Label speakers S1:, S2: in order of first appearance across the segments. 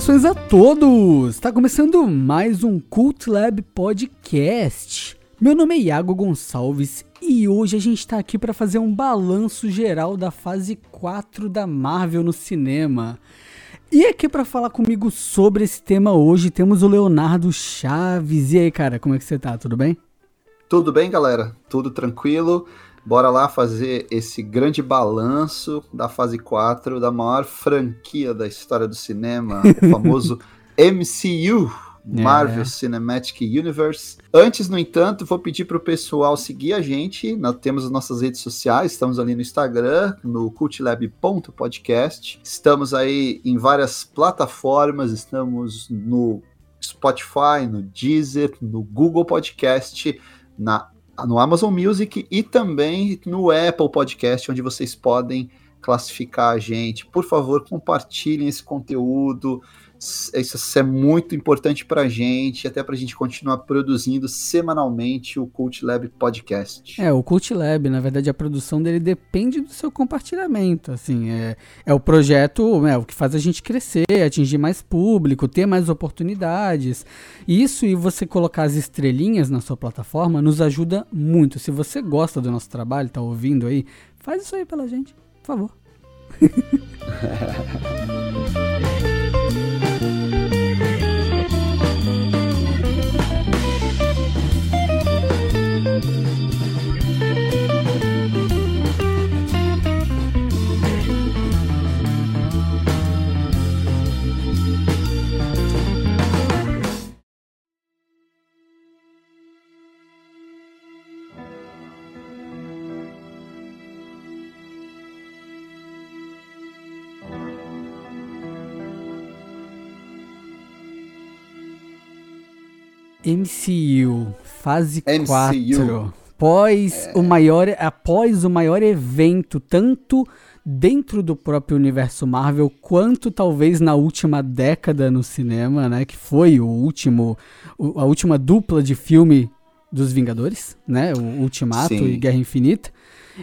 S1: Saudações a todos! Está começando mais um Cult Lab Podcast. Meu nome é Iago Gonçalves e hoje a gente está aqui para fazer um balanço geral da fase 4 da Marvel no cinema. E aqui para falar comigo sobre esse tema hoje temos o Leonardo Chaves. E aí, cara, como é que você tá? Tudo bem?
S2: Tudo bem, galera? Tudo tranquilo? Bora lá fazer esse grande balanço da fase 4 da maior franquia da história do cinema, o famoso MCU, é. Marvel é. Cinematic Universe. Antes, no entanto, vou pedir para o pessoal seguir a gente. Nós temos as nossas redes sociais, estamos ali no Instagram, no cultlab.podcast. Estamos aí em várias plataformas, estamos no Spotify, no Deezer, no Google Podcast, na no Amazon Music e também no Apple Podcast, onde vocês podem classificar a gente. Por favor, compartilhem esse conteúdo, isso é muito importante para a gente, até para a gente continuar produzindo semanalmente o Cult Lab Podcast.
S1: É, o Cult Lab, na verdade, a produção dele depende do seu compartilhamento. Assim, é, é o projeto é, o que faz a gente crescer, atingir mais público, ter mais oportunidades. Isso e você colocar as estrelinhas na sua plataforma nos ajuda muito. Se você gosta do nosso trabalho, está ouvindo aí, faz isso aí pela gente, por favor. MCU, fase MCU. 4. Após, é. o maior, após o maior evento, tanto dentro do próprio universo Marvel, quanto talvez na última década no cinema, né? Que foi o último, a última dupla de filme dos Vingadores, né? O Ultimato Sim. e Guerra Infinita.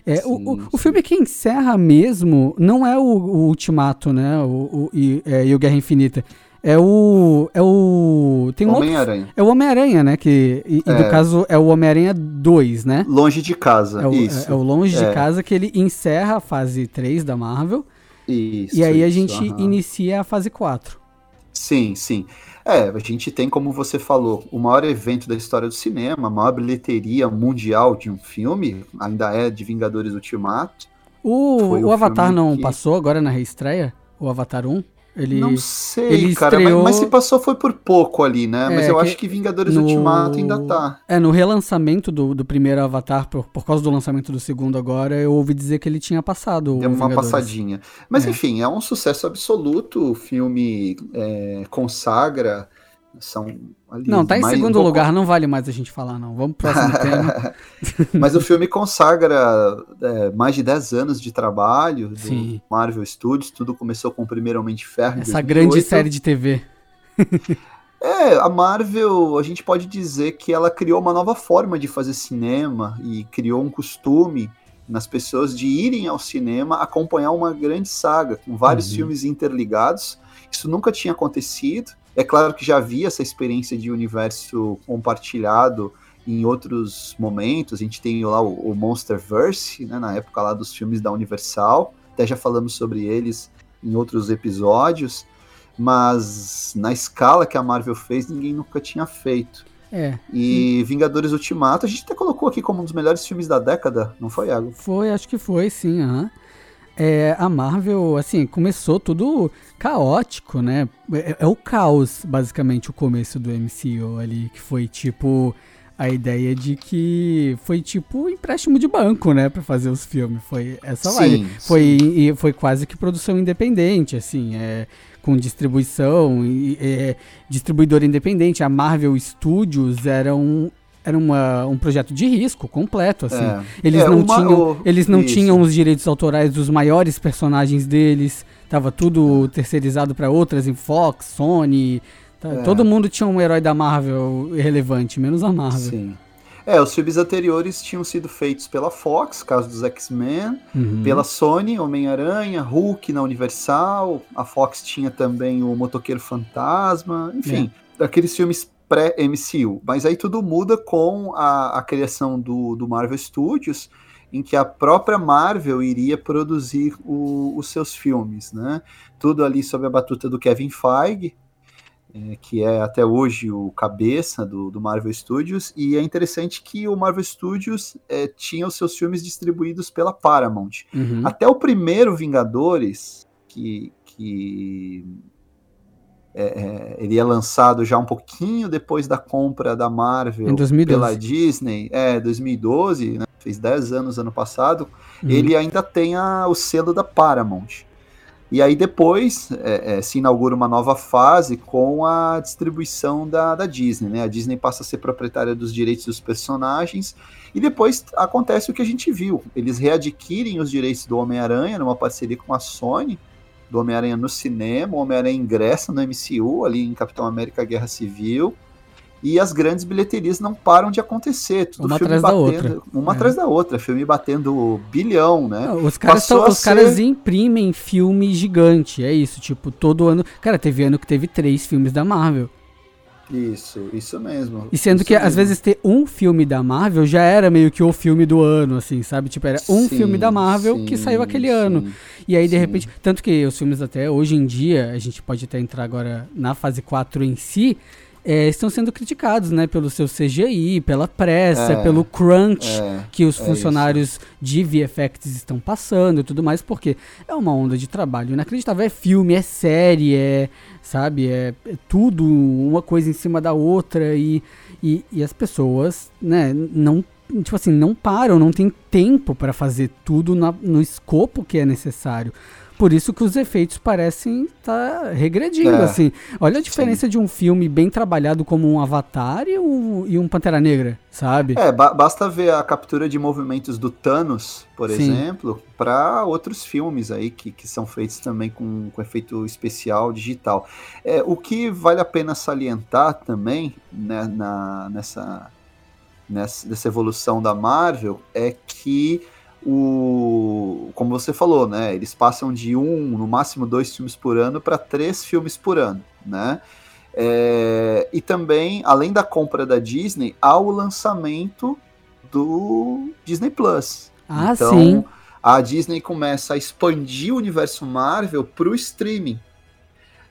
S1: É, sim, o, o, o, filme que encerra mesmo não é o, o Ultimato, né? O, e, é, e o Guerra Infinita é o. É o. Tem um
S2: Homem-Aranha.
S1: É o Homem-Aranha, né? Que, e, é. no caso é o Homem-Aranha 2, né?
S2: Longe de casa.
S1: É o,
S2: isso.
S1: É, é o Longe é. de casa que ele encerra a fase 3 da Marvel. Isso. E aí a gente inicia a fase 4.
S2: Sim, sim. É, a gente tem, como você falou, o maior evento da história do cinema, a maior bilheteria mundial de um filme, ainda é de Vingadores Ultimato.
S1: O, o, o Avatar não que... passou agora na reestreia? O Avatar 1? Ele,
S2: não sei, ele cara, estreou... mas, mas, se passou foi por pouco ali, né? É, mas eu acho que Vingadores no... Ultimato ainda tá.
S1: É, no relançamento do, do primeiro Avatar, por, por causa do lançamento do segundo agora, eu ouvi dizer que ele tinha passado.
S2: Deu uma passadinha. Mas é. enfim, é um sucesso absoluto. O filme é, consagra são
S1: ali, Não, tá em segundo um lugar, não vale mais a gente falar, não. Vamos pro próximo tema.
S2: Mas o filme consagra é, mais de 10 anos de trabalho do Sim. Marvel Studios. Tudo começou com o primeiro Homem de Ferro.
S1: Essa grande série de TV.
S2: é, a Marvel, a gente pode dizer que ela criou uma nova forma de fazer cinema e criou um costume nas pessoas de irem ao cinema acompanhar uma grande saga, com vários uhum. filmes interligados. Isso nunca tinha acontecido. É claro que já havia essa experiência de universo compartilhado em outros momentos. A gente tem lá o, o Monsterverse, né, na época lá dos filmes da Universal. Até já falamos sobre eles em outros episódios. Mas na escala que a Marvel fez, ninguém nunca tinha feito.
S1: É.
S2: E Vingadores Ultimato, a gente até colocou aqui como um dos melhores filmes da década, não foi, Iago?
S1: Foi, acho que foi, sim. Uhum é, a Marvel, assim, começou tudo caótico, né? É, é, o caos, basicamente, o começo do MCU ali, que foi tipo a ideia de que foi tipo empréstimo de banco, né, para fazer os filmes. Foi essa sim, Foi e foi quase que produção independente, assim, é com distribuição e é, distribuidor independente. A Marvel Studios era um era uma, um projeto de risco completo, assim. É. Eles, é, não uma, tinham, eles não isso. tinham os direitos autorais dos maiores personagens deles. Tava tudo terceirizado para outras, em Fox, Sony. Tá, é. Todo mundo tinha um herói da Marvel relevante, menos a Marvel.
S2: Sim. É, os filmes anteriores tinham sido feitos pela Fox, caso dos X-Men,
S1: Uhum.
S2: pela Sony, Homem-Aranha, Hulk na Universal, a Fox tinha também o Motoqueiro Fantasma, enfim, aqueles filmes pré-MCU. Mas aí tudo muda com a, a criação do, do Marvel Studios, em que a própria Marvel iria produzir o- os seus filmes, né? Tudo ali sob a batuta do Kevin Feige, eh, que é até hoje o cabeça do, do Marvel Studios, e é interessante que o Marvel Studios eh, tinha os seus filmes distribuídos pela Paramount.
S1: Uhum.
S2: Até o primeiro Vingadores, que, que é, é, ele é lançado já um pouquinho depois da compra da Marvel
S1: Em 2012.
S2: pela Disney, é, 2012, né, fez 10 anos ano passado,
S1: Uhum.
S2: ele ainda tem a- o selo da Paramount. E aí depois é, é, se inaugura uma nova fase com a distribuição da, da Disney, né? A Disney passa a ser proprietária dos direitos dos personagens e depois acontece o que a gente viu. Eles readquirem os direitos do Homem-Aranha numa parceria com a Sony, do Homem-Aranha no cinema, o Homem-Aranha ingressa no MCU, ali em Capitão América Guerra Civil, e as grandes bilheterias não param de acontecer. Tudo
S1: Uma
S2: filme
S1: atrás da
S2: batendo,
S1: outra.
S2: Uma
S1: É.
S2: atrás da outra, filme batendo bilhão, né?
S1: Não, Os caras, tão- os caras
S2: ser-
S1: imprimem filme gigante, é isso, tipo, todo ano. Cara, teve ano que teve três filmes da Marvel.
S2: Isso, isso mesmo.
S1: E sendo que às
S2: mesmo.
S1: vezes ter um filme da Marvel já era meio que o filme do ano, assim, sabe? Tipo, era um
S2: Sim,
S1: filme da Marvel que
S2: sim,
S1: saiu aquele ano.
S2: sim.
S1: E aí, de repente, tanto que os filmes até hoje em dia, a gente pode até entrar agora na fase 4 em si, é, estão sendo criticados, né? Pelo seu CGI, pela pressa,
S2: É,
S1: pelo crunch
S2: É,
S1: que os
S2: é
S1: funcionários de VFX estão passando e tudo mais, porque é uma onda de trabalho inacreditável. É filme, é série, é, sabe, é, é tudo uma coisa em cima da outra e, e, e as pessoas, né, não, tipo assim, não param, não tem tempo para fazer tudo na- no escopo que é necessário. Por isso que os efeitos parecem estar regredindo,
S2: É,
S1: assim. Olha a diferença de um filme bem trabalhado como um Avatar e um, e um Pantera Negra, sabe?
S2: É, ba- basta ver a captura de movimentos do Thanos, por
S1: Sim.
S2: exemplo, para outros filmes aí que, que são feitos também com, com efeito especial digital. É, o que vale a pena salientar também né, na, nessa, nessa, nessa evolução da Marvel é que o como você falou, né? Eles passam de um, no máximo dois filmes por ano para três filmes por ano, né? É, e também, além da compra da Disney, há o lançamento do Disney Plus.
S1: Ah,
S2: então,
S1: sim.
S2: a Disney começa a expandir o universo Marvel para o streaming.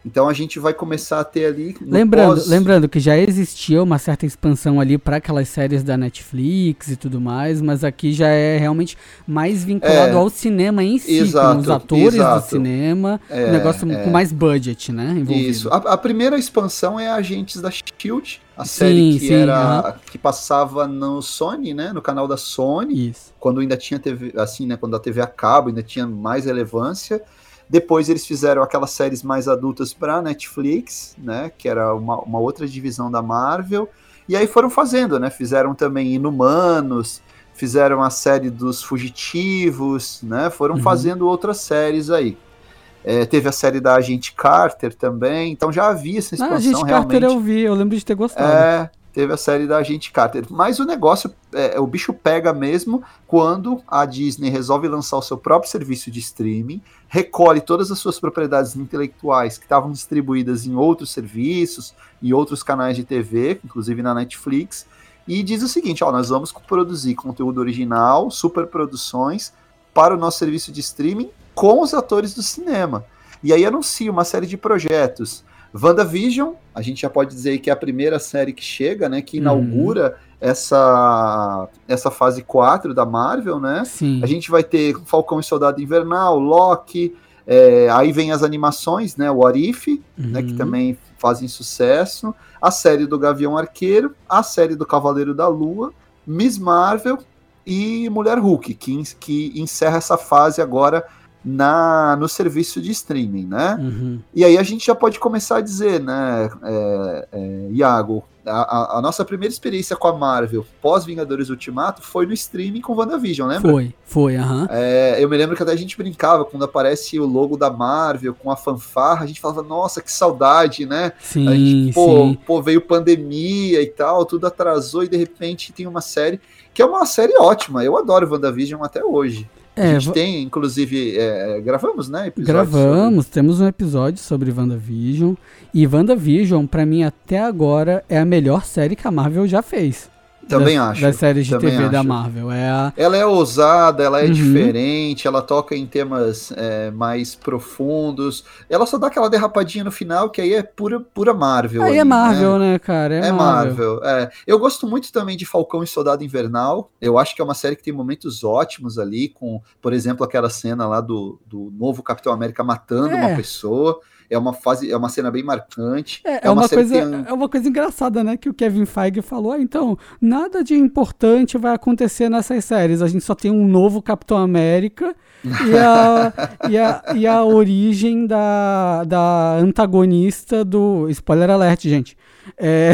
S2: Então a gente vai começar a ter ali.
S1: Lembrando,
S2: pós-
S1: lembrando que já existia uma certa expansão ali para aquelas séries da Netflix e tudo mais, mas aqui já é realmente mais vinculado
S2: É.
S1: ao cinema em si, com os
S2: Exato,
S1: atores
S2: exato.
S1: do cinema,
S2: É,
S1: um negócio
S2: é.
S1: com mais budget, né? Envolvido.
S2: Isso. A, a primeira expansão é Agentes da Shield, a série
S1: Sim,
S2: que
S1: sim,
S2: era que passava no Sony, né, no canal da Sony,
S1: Isso.
S2: quando ainda tinha TV, assim, né, quando a TV a cabo ainda tinha mais relevância. Depois eles fizeram aquelas séries mais adultas para Netflix, né, que era uma, uma outra divisão da Marvel. E aí foram fazendo, né? Fizeram também Inumanos, fizeram a série dos Fugitivos, né? Foram
S1: Uhum.
S2: fazendo outras séries aí. É, teve a série da Agente Carter também, então já havia essa
S1: Ah,
S2: expansão
S1: a gente
S2: realmente.
S1: Carter eu vi, eu lembro de ter gostado.
S2: É, teve a série da Agente Carter. Mas o negócio, é, o bicho pega mesmo quando a Disney resolve lançar o seu próprio serviço de streaming, recolhe todas as suas propriedades intelectuais que estavam distribuídas em outros serviços e outros canais de TV, inclusive na Netflix, e diz o seguinte: ó, nós vamos produzir conteúdo original, superproduções para o nosso serviço de streaming com os atores do cinema. E aí anuncia uma série de projetos. WandaVision, a gente já pode dizer que é a primeira série que chega, né? Que
S1: Uhum.
S2: inaugura essa, essa fase 4 da Marvel, né?
S1: Sim.
S2: A gente vai ter Falcão e Soldado Invernal, Loki, é, aí vem as animações, né? O Arif, né? Que
S1: Uhum.
S2: também fazem sucesso. A série do Gavião Arqueiro, a série do Cavaleiro da Lua, Miss Marvel e Mulher Hulk, que, que encerra essa fase agora na, no serviço de streaming, né?
S1: Uhum.
S2: E aí a gente já pode começar a dizer, né, é, é, Iago, a, a, nossa primeira experiência com a Marvel pós-Vingadores Ultimato foi no streaming com WandaVision, lembra?
S1: Foi, foi, aham. Uh -huh.
S2: é, eu me lembro que até a gente brincava quando aparece o logo da Marvel com a fanfarra, a gente falava, nossa, que saudade, né?
S1: Sim,
S2: a gente, pô,
S1: sim.
S2: pô, veio pandemia e tal, tudo atrasou e de repente tem uma série que é uma série ótima. Eu adoro WandaVision até hoje. É, a gente tem, inclusive, é, gravamos, né?
S1: Gravamos, sobre... temos um episódio sobre WandaVision. E WandaVision, para mim, até agora, é a melhor série que a Marvel já fez.
S2: Também
S1: das,
S2: acho.
S1: Das séries de
S2: também
S1: TV
S2: acho.
S1: da Marvel. É a...
S2: Ela é ousada, ela é uhum. diferente, ela toca em temas é, mais profundos. Ela só dá aquela derrapadinha no final, que aí é pura, pura Marvel.
S1: Aí,
S2: aí
S1: é Marvel, né, né cara?
S2: É, é Marvel. Marvel. É. Eu gosto muito também de Falcão e Soldado Invernal. Eu acho que é uma série que tem momentos ótimos ali, com, por exemplo, aquela cena lá do, do novo Capitão América matando é. uma pessoa é uma fase, é uma cena bem marcante.
S1: É, é, é uma, uma coisa, é uma coisa engraçada, né? Que o Kevin Feige falou. Ah, então, nada de importante vai acontecer nessas séries. A gente só tem um novo Capitão América e a, e a, e a origem da, da antagonista do. Spoiler alert, gente. É.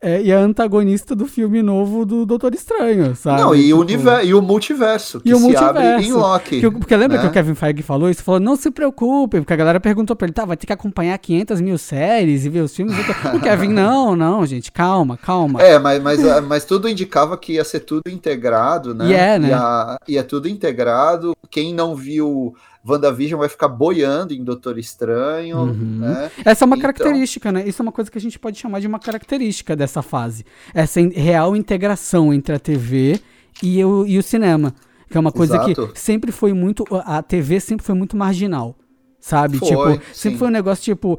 S1: É, e a antagonista do filme novo do Doutor Estranho, sabe?
S2: Não, e, tipo... o, universo, e o multiverso, que
S1: e o
S2: se
S1: multiverso,
S2: abre em Loki.
S1: Que, porque lembra né? que o Kevin Feige falou isso? Falou, não se preocupe, porque a galera perguntou pra ele, tá, vai ter que acompanhar 500 mil séries e ver os filmes. o Kevin, não, não, gente, calma, calma.
S2: É, mas, mas, ah, mas tudo indicava que ia ser tudo integrado, né?
S1: E é, né?
S2: Ia, ia tudo integrado. Quem não viu WandaVision vai ficar boiando em Doutor Estranho. Uhum. Né?
S1: Essa é uma então... característica, né? Isso é uma coisa que a gente pode chamar de uma característica dessa fase. Essa real integração entre a TV e o, e o cinema. Que é uma coisa Exato. que sempre foi muito. A TV sempre foi muito marginal. Sabe?
S2: Foi,
S1: tipo,
S2: sim.
S1: sempre foi um negócio, tipo,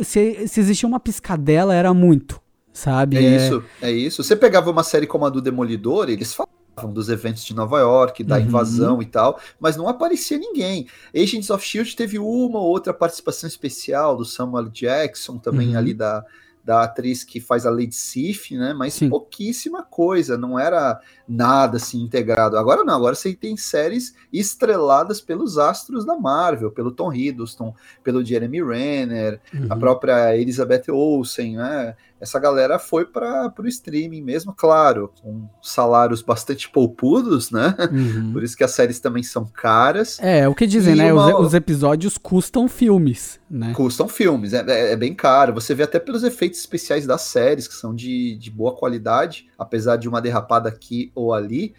S1: se, se existia uma piscadela, era muito. Sabe?
S2: É, é, isso, é isso. Você pegava uma série como a do Demolidor, eles falavam dos eventos de Nova York, da uhum. invasão e tal, mas não aparecia ninguém. Agents of Shield teve uma ou outra participação especial do Samuel Jackson, também uhum. ali da, da atriz que faz a Lady Sif, né? Mas Sim. pouquíssima coisa, não era nada assim integrado. Agora não, agora você tem séries estreladas pelos astros da Marvel, pelo Tom Hiddleston, pelo Jeremy Renner, uhum. a própria Elizabeth Olsen, né? Essa galera foi para o streaming mesmo, claro, com salários bastante poupudos, né? Uhum. Por isso que as séries também são caras.
S1: É, o que dizem, né? Uma... Os, os, episódios custam filmes, né?
S2: Custam filmes, é, é, é bem caro. Você vê até pelos efeitos especiais das séries, que são de, de boa qualidade, apesar de uma derrapada aqui ou ali.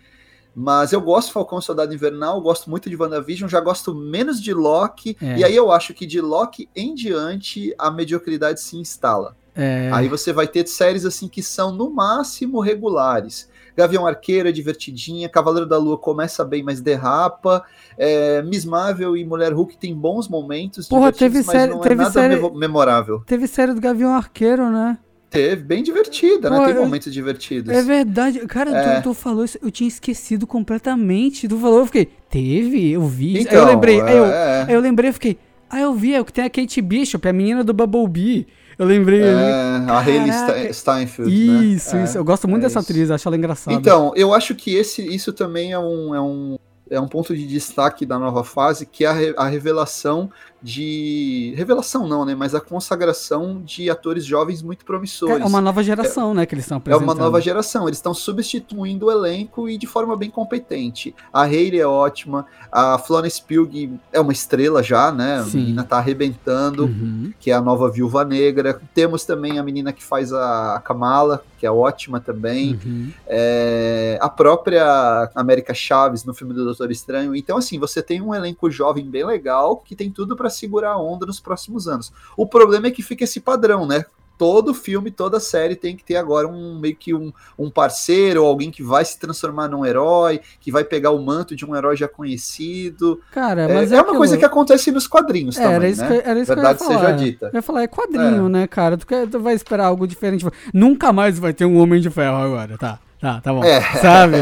S2: Mas eu gosto de Falcão Soldado Invernal, gosto muito de WandaVision, já gosto menos de Loki. É. E aí eu acho que de Loki em diante a mediocridade se instala.
S1: É.
S2: Aí você vai ter séries assim que são no máximo regulares. Gavião Arqueiro é divertidinha, Cavaleiro da Lua começa bem, mas derrapa. É, Miss Marvel e Mulher Hulk tem bons momentos,
S1: Porra, teve série,
S2: não
S1: é teve
S2: nada
S1: série,
S2: memorável.
S1: Teve série do Gavião Arqueiro, né?
S2: Teve, bem divertida, né? Pô, né? Tem momentos divertidos.
S1: É verdade. Cara, é. Tu, tu, falou isso, eu tinha esquecido completamente. Tu falou, eu fiquei, teve, eu vi.
S2: Então,
S1: aí eu lembrei,
S2: é,
S1: aí, eu, aí eu lembrei, eu fiquei, ah, eu vi, é o que tem a Kate Bishop, a menina do Bumblebee. Eu lembrei.
S2: É, a Hayley Steinfeld.
S1: Isso,
S2: né?
S1: isso. Eu gosto muito
S2: é
S1: dessa
S2: isso.
S1: atriz, acho ela engraçada.
S2: Então, eu acho que esse, isso também é um, é um, é um ponto de destaque da nova fase, que é a, re, a revelação de. Revelação não, né? Mas a consagração de atores jovens muito promissores.
S1: É uma nova geração, é, né? Que eles estão
S2: apresentando. É uma nova geração. Eles estão substituindo o elenco e de forma bem competente. A Hayley é ótima, a Florence Pugh é uma estrela já, né?
S1: Sim.
S2: A menina tá arrebentando,
S1: uhum.
S2: que é a nova Viúva Negra. Temos também a menina que faz a Kamala, que é ótima também.
S1: Uhum.
S2: É, a própria América Chaves no filme do Doutor Estranho. Então, assim, você tem um elenco jovem bem legal que tem tudo para segurar a onda nos próximos anos. O problema é que fica esse padrão, né? Todo filme, toda série tem que ter agora um meio que um, um parceiro, ou alguém que vai se transformar num herói, que vai pegar o manto de um herói já conhecido.
S1: Cara, mas
S2: é, é, é uma aquilo... coisa que acontece nos quadrinhos
S1: é,
S2: também,
S1: era isso
S2: né?
S1: Que, era isso
S2: Verdade
S1: que eu ia falar.
S2: seja dita.
S1: Eu ia falar, é quadrinho, é. né, cara? Tu, tu vai esperar algo diferente. Nunca mais vai ter um Homem de Ferro agora, tá? Tá, tá bom.
S2: É.
S1: Sabe?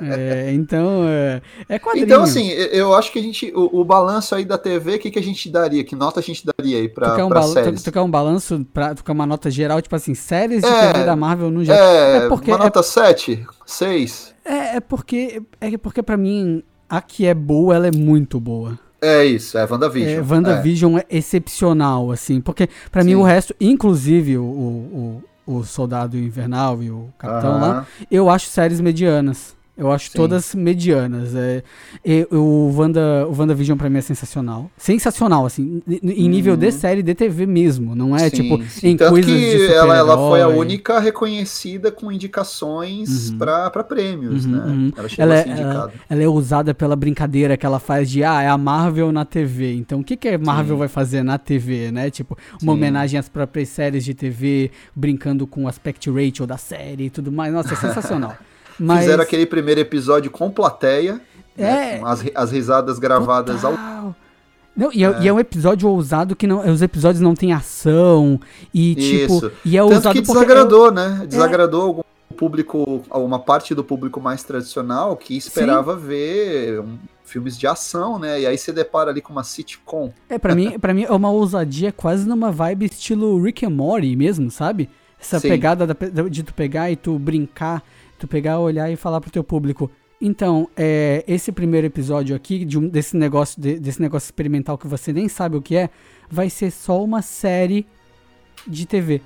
S1: É, então, é, é quadrinho.
S2: Então, assim, eu acho que a gente. O, o balanço aí da TV, o que, que a gente daria? Que nota a gente daria aí pra, tu
S1: um
S2: pra séries?
S1: Quer um balanço, pra, tu quer uma nota geral, tipo assim, séries de é, TV da Marvel no geral?
S2: É, é porque, uma nota é, 7, 6.
S1: É, é porque, é porque pra mim, a que é boa, ela é muito boa.
S2: É isso, é WandaVision.
S1: É, WandaVision é. é excepcional, assim, porque para mim o resto, inclusive o, o, o Soldado Invernal e o Capitão lá, eu acho séries medianas. Eu acho Sim. todas medianas. É, e, o, Wanda, o WandaVision pra mim é sensacional. Sensacional, assim, em nível de uhum. série de TV mesmo. Não é sim, tipo sim. em Tanto coisas que
S2: ela, ela foi a única reconhecida com indicações uhum. pra, pra prêmios, uhum, né? Uhum.
S1: Ela, ela, é, ela, ela, é usada pela brincadeira que ela faz de ah, é a Marvel na TV. Então o que, que a Marvel sim. vai fazer na TV, né? Tipo, uma homenagem às próprias séries de TV, brincando com o aspect ratio da série e tudo mais. Nossa, é sensacional.
S2: Mas... Fizeram aquele primeiro episódio com plateia. Né, é. Né, as, as risadas gravadas Total. ao.
S1: Não, e, é. é. e, é. um episódio ousado que não, os episódios não têm ação e tipo Isso. e é
S2: Tanto
S1: ousado
S2: que desagradou, né? Desagradou é. algum público, uma parte do público mais tradicional que esperava Sim. ver um, filmes de ação, né? E aí você depara ali com uma sitcom.
S1: É, para mim, para mim é uma ousadia quase numa vibe estilo Rick and Morty mesmo, sabe? Essa Sim. pegada da, de tu pegar e tu brincar tu pegar, olhar e falar pro teu público. Então, é, esse primeiro episódio aqui, de um, desse, negócio, de, desse negócio experimental que você nem sabe o que é, vai ser só uma série de TV.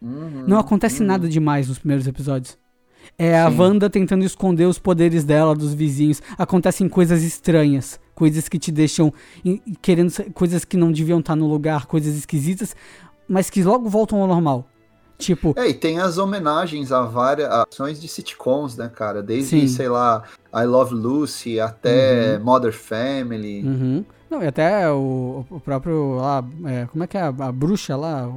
S1: Uhum, Não acontece uhum. nada demais nos primeiros episódios. É Sim. a Wanda tentando esconder os poderes dela dos vizinhos. Acontecem coisas estranhas, coisas que te deixam querendo coisas que não deviam estar no lugar, coisas esquisitas, mas que logo voltam ao normal. Tipo.
S2: É, e tem as homenagens a várias ações de sitcoms, né, cara? Desde, sim. sei lá, I Love Lucy até uhum. Mother Family.
S1: Uhum. Não, e até o, o próprio lá, é, como é que é a, a bruxa lá?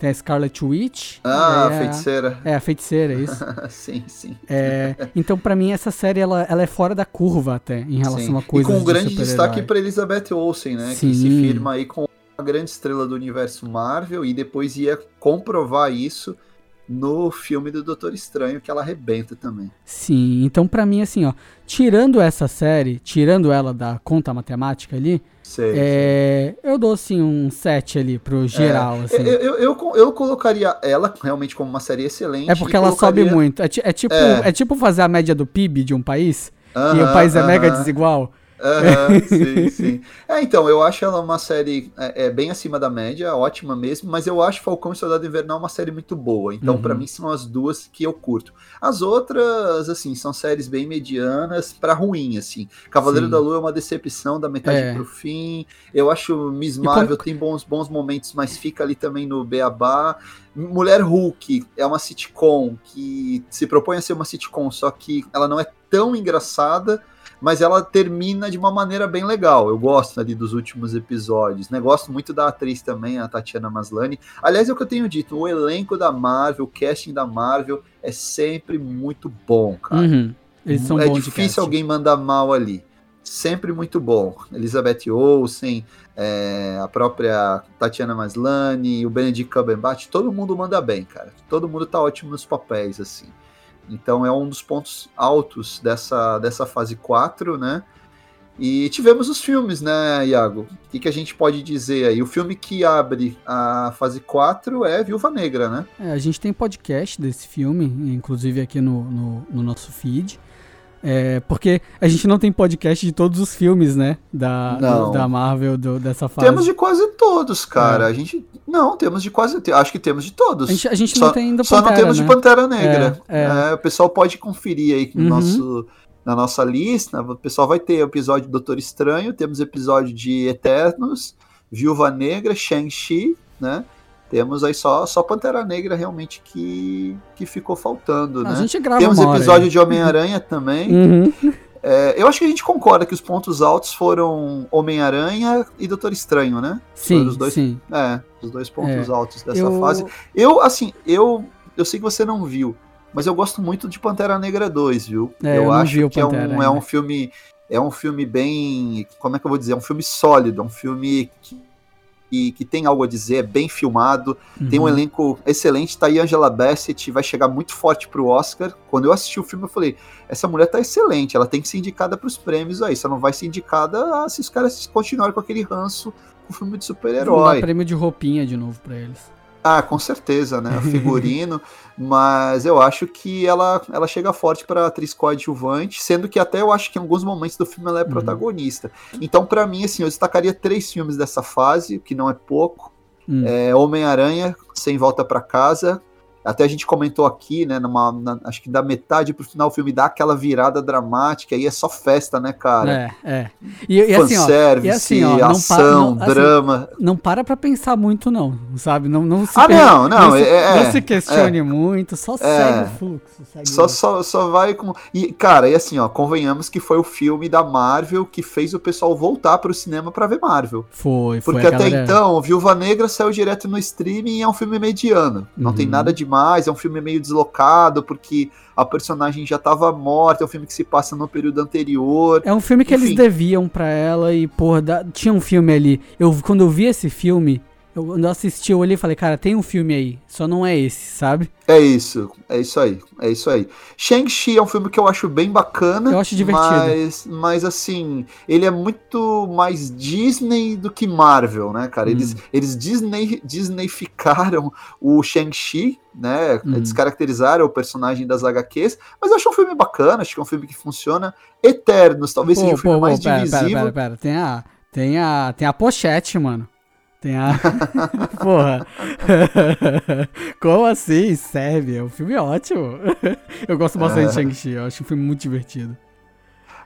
S1: Tem a Scarlet Witch.
S2: Ah, a feiticeira.
S1: É, a feiticeira, isso.
S2: sim, sim.
S1: É, então, para mim, essa série ela, ela é fora da curva até, em relação sim. a coisas
S2: E com um grande destaque para Elizabeth Olsen, né? Sim. Que se firma aí com grande estrela do universo Marvel e depois ia comprovar isso no filme do Doutor Estranho, que ela arrebenta também.
S1: Sim, então para mim, assim, ó, tirando essa série, tirando ela da conta matemática ali, sei, é, sei. eu dou, assim, um 7 ali pro geral, é, assim.
S2: Eu, eu, eu, eu, colocaria ela realmente como uma série excelente.
S1: É porque ela colocaria... sobe muito. É, é tipo, é. é. tipo fazer a média do PIB de um país, uh -huh, e o país é uh -huh. mega desigual.
S2: Uhum, sim, sim. É, então, eu acho ela uma série é, é, bem acima da média, ótima mesmo, mas eu acho Falcão e Soldado Invernal uma série muito boa. Então, uhum. para mim, são as duas que eu curto. As outras, assim, são séries bem medianas para ruim, assim. Cavaleiro sim. da Lua é uma decepção da metade é. pro fim. Eu acho Miss Marvel como... tem bons, bons momentos, mas fica ali também no beabá. Mulher Hulk é uma sitcom que se propõe a ser uma sitcom, só que ela não é tão engraçada mas ela termina de uma maneira bem legal. Eu gosto ali dos últimos episódios, né? Gosto muito da atriz também, a Tatiana Maslany. Aliás, é o que eu tenho dito, o elenco da Marvel, o casting da Marvel é sempre muito bom, cara. Uhum.
S1: Eles são
S2: é difícil alguém mandar mal ali. Sempre muito bom. Elizabeth Olsen, é, a própria Tatiana Maslany, o Benedict Cumberbatch, todo mundo manda bem, cara. Todo mundo tá ótimo nos papéis, assim. Então é um dos pontos altos dessa, dessa fase 4, né? E tivemos os filmes, né, Iago? O que, que, a gente pode dizer aí? O filme que abre a fase 4 é Viúva Negra, né?
S1: É, a gente tem podcast desse filme, inclusive aqui no, no, no nosso feed. É, porque a gente não tem podcast de todos os filmes, né? Da, do, da Marvel, do, dessa fase.
S2: Temos de quase todos, cara. É. A gente. Não, temos de quase. Acho que temos de todos.
S1: A gente, a gente só, não tem ainda
S2: Pantera, Só não temos né? de Pantera Negra. É, é. é, o pessoal pode conferir aí no uhum. nosso, na nossa lista. O pessoal vai ter episódio do Doutor Estranho, temos episódio de Eternos, Viúva Negra, Shang-Chi, né? Temos aí só, só Pantera Negra realmente que, que ficou faltando, né?
S1: A gente grava
S2: Temos episódio de Homem-Aranha também. Uhum. É, eu acho que a gente concorda que os pontos altos foram Homem-Aranha e Doutor Estranho, né?
S1: Sim,
S2: os dois,
S1: sim.
S2: É, os dois pontos é, altos dessa eu... fase. Eu, assim, eu, eu sei que você não viu, mas eu gosto muito de Pantera Negra 2, viu?
S1: É, eu,
S2: eu
S1: acho
S2: que é um, é um filme... É um filme bem. Como é que eu vou dizer? É um filme sólido, é um filme que que, que tem algo a dizer, é bem filmado, uhum. tem um uhum. elenco excelente, tá aí Angela Bassett, vai chegar muito forte pro Oscar. Quando eu assisti o filme, eu falei, essa mulher tá excelente, ela tem que ser indicada pros prêmios aí, só não vai ser indicada se os caras continuarem com aquele ranço com o filme de super-herói.
S1: prêmio de roupinha de novo pra eles.
S2: Ah, com certeza, né? Figurino, mas eu acho que ela, ela chega forte para atriz coadjuvante, sendo que até eu acho que em alguns momentos do filme ela é uhum. protagonista. Então, para mim, assim, eu destacaria três filmes dessa fase, que não é pouco. Hum. É Homem-Aranha, Sem Volta para Casa, Até a gente comentou aqui, né? Numa, na, acho que da metade pro final o filme dá aquela virada dramática e é só festa, né, cara?
S1: É, é. E, e assim, ó, e assim, ó,
S2: ação,
S1: não,
S2: assim, drama.
S1: Não para pra pensar muito, não, sabe? Não, não se
S2: ah, per... não, não. Não,
S1: se,
S2: é,
S1: não se questione é, muito, só segue o fluxo. Segue
S2: só, só, só vai com. E, cara, e assim, ó, convenhamos que foi o filme da Marvel que fez o pessoal voltar pro cinema pra ver Marvel.
S1: Foi,
S2: foi. Porque até galera... então, Viúva Negra saiu direto no streaming e é um filme mediano. Não uhum. tem nada demais, é um filme meio deslocado, porque a personagem já estava morta, é um filme que se passa no período anterior.
S1: É um filme que Enfim. eles deviam para ela e, porra, da... tinha um filme ali. Eu, quando eu vi esse filme, eu, quando eu assisti, eu olhei e falei, cara, tem um filme aí, só não é esse, sabe?
S2: É isso, é isso aí, é isso aí. Shang-Chi é um filme que eu acho bem bacana.
S1: Eu acho divertido.
S2: Mas, mas assim, ele é muito mais Disney do que Marvel, né, cara? Hum. Eles, eles Disney, Disneyficaram o Shang-Chi, né? Hum. Descaracterizaram o personagem das HQs, mas eu acho um filme bacana, acho que é um filme que funciona. Eternos, talvez pô, seja o filme pô, mais pô, pera. Pera,
S1: pera, pera, tem a, tem a, tem a pochete, mano. Tem a. Porra. Como assim? Serve? É um filme ótimo. Eu gosto bastante é. de Shang-Chi, eu acho um filme muito divertido.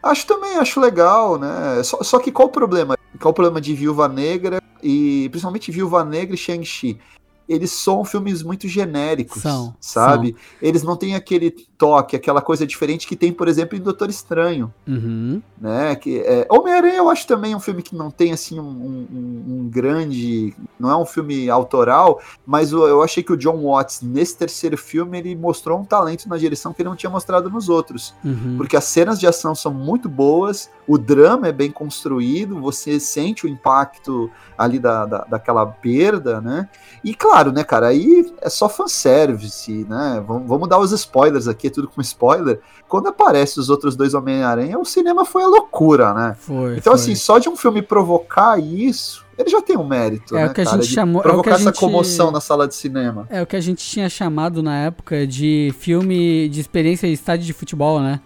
S2: Acho também, acho legal, né? Só, só que qual o problema? Qual o problema de Viúva Negra e principalmente Viúva Negra e Shang-Chi? Eles são filmes muito genéricos, são, sabe? São. Eles não têm aquele toque, aquela coisa diferente que tem, por exemplo, em Doutor Estranho,
S1: uhum.
S2: né? Que é, Homem-Aranha eu acho também um filme que não tem assim um, um, um, grande, não é um filme autoral, mas eu, eu achei que o John Watts nesse terceiro filme ele mostrou um talento na direção que ele não tinha mostrado nos outros,
S1: uhum.
S2: porque as cenas de ação são muito boas, o drama é bem construído, você sente o impacto ali da, da daquela perda, né? E claro, né, cara, aí é só fanservice, né? Vamos, vamos dar os spoilers aqui, é tudo com spoiler. Quando aparece os outros dois Homem-Aranha, o cinema foi a loucura, né?
S1: Foi,
S2: então,
S1: foi.
S2: assim, só de um filme provocar isso, ele já tem um mérito,
S1: é
S2: né,
S1: o que
S2: cara,
S1: a gente chamou,
S2: provocar
S1: é essa
S2: gente, comoção na sala de cinema.
S1: É o que a gente tinha chamado na época de filme de experiência de estádio de futebol, né?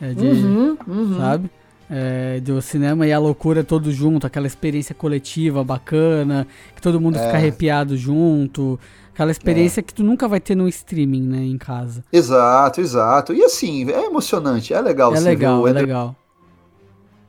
S1: É de,
S2: uhum, uhum.
S1: Sabe? É, do cinema e a loucura todo junto, aquela experiência coletiva bacana, que todo mundo é. fica arrepiado junto. Aquela experiência é. que tu nunca vai ter no streaming, né, em casa.
S2: Exato, exato. E assim, é emocionante, é legal.
S1: É legal, é legal.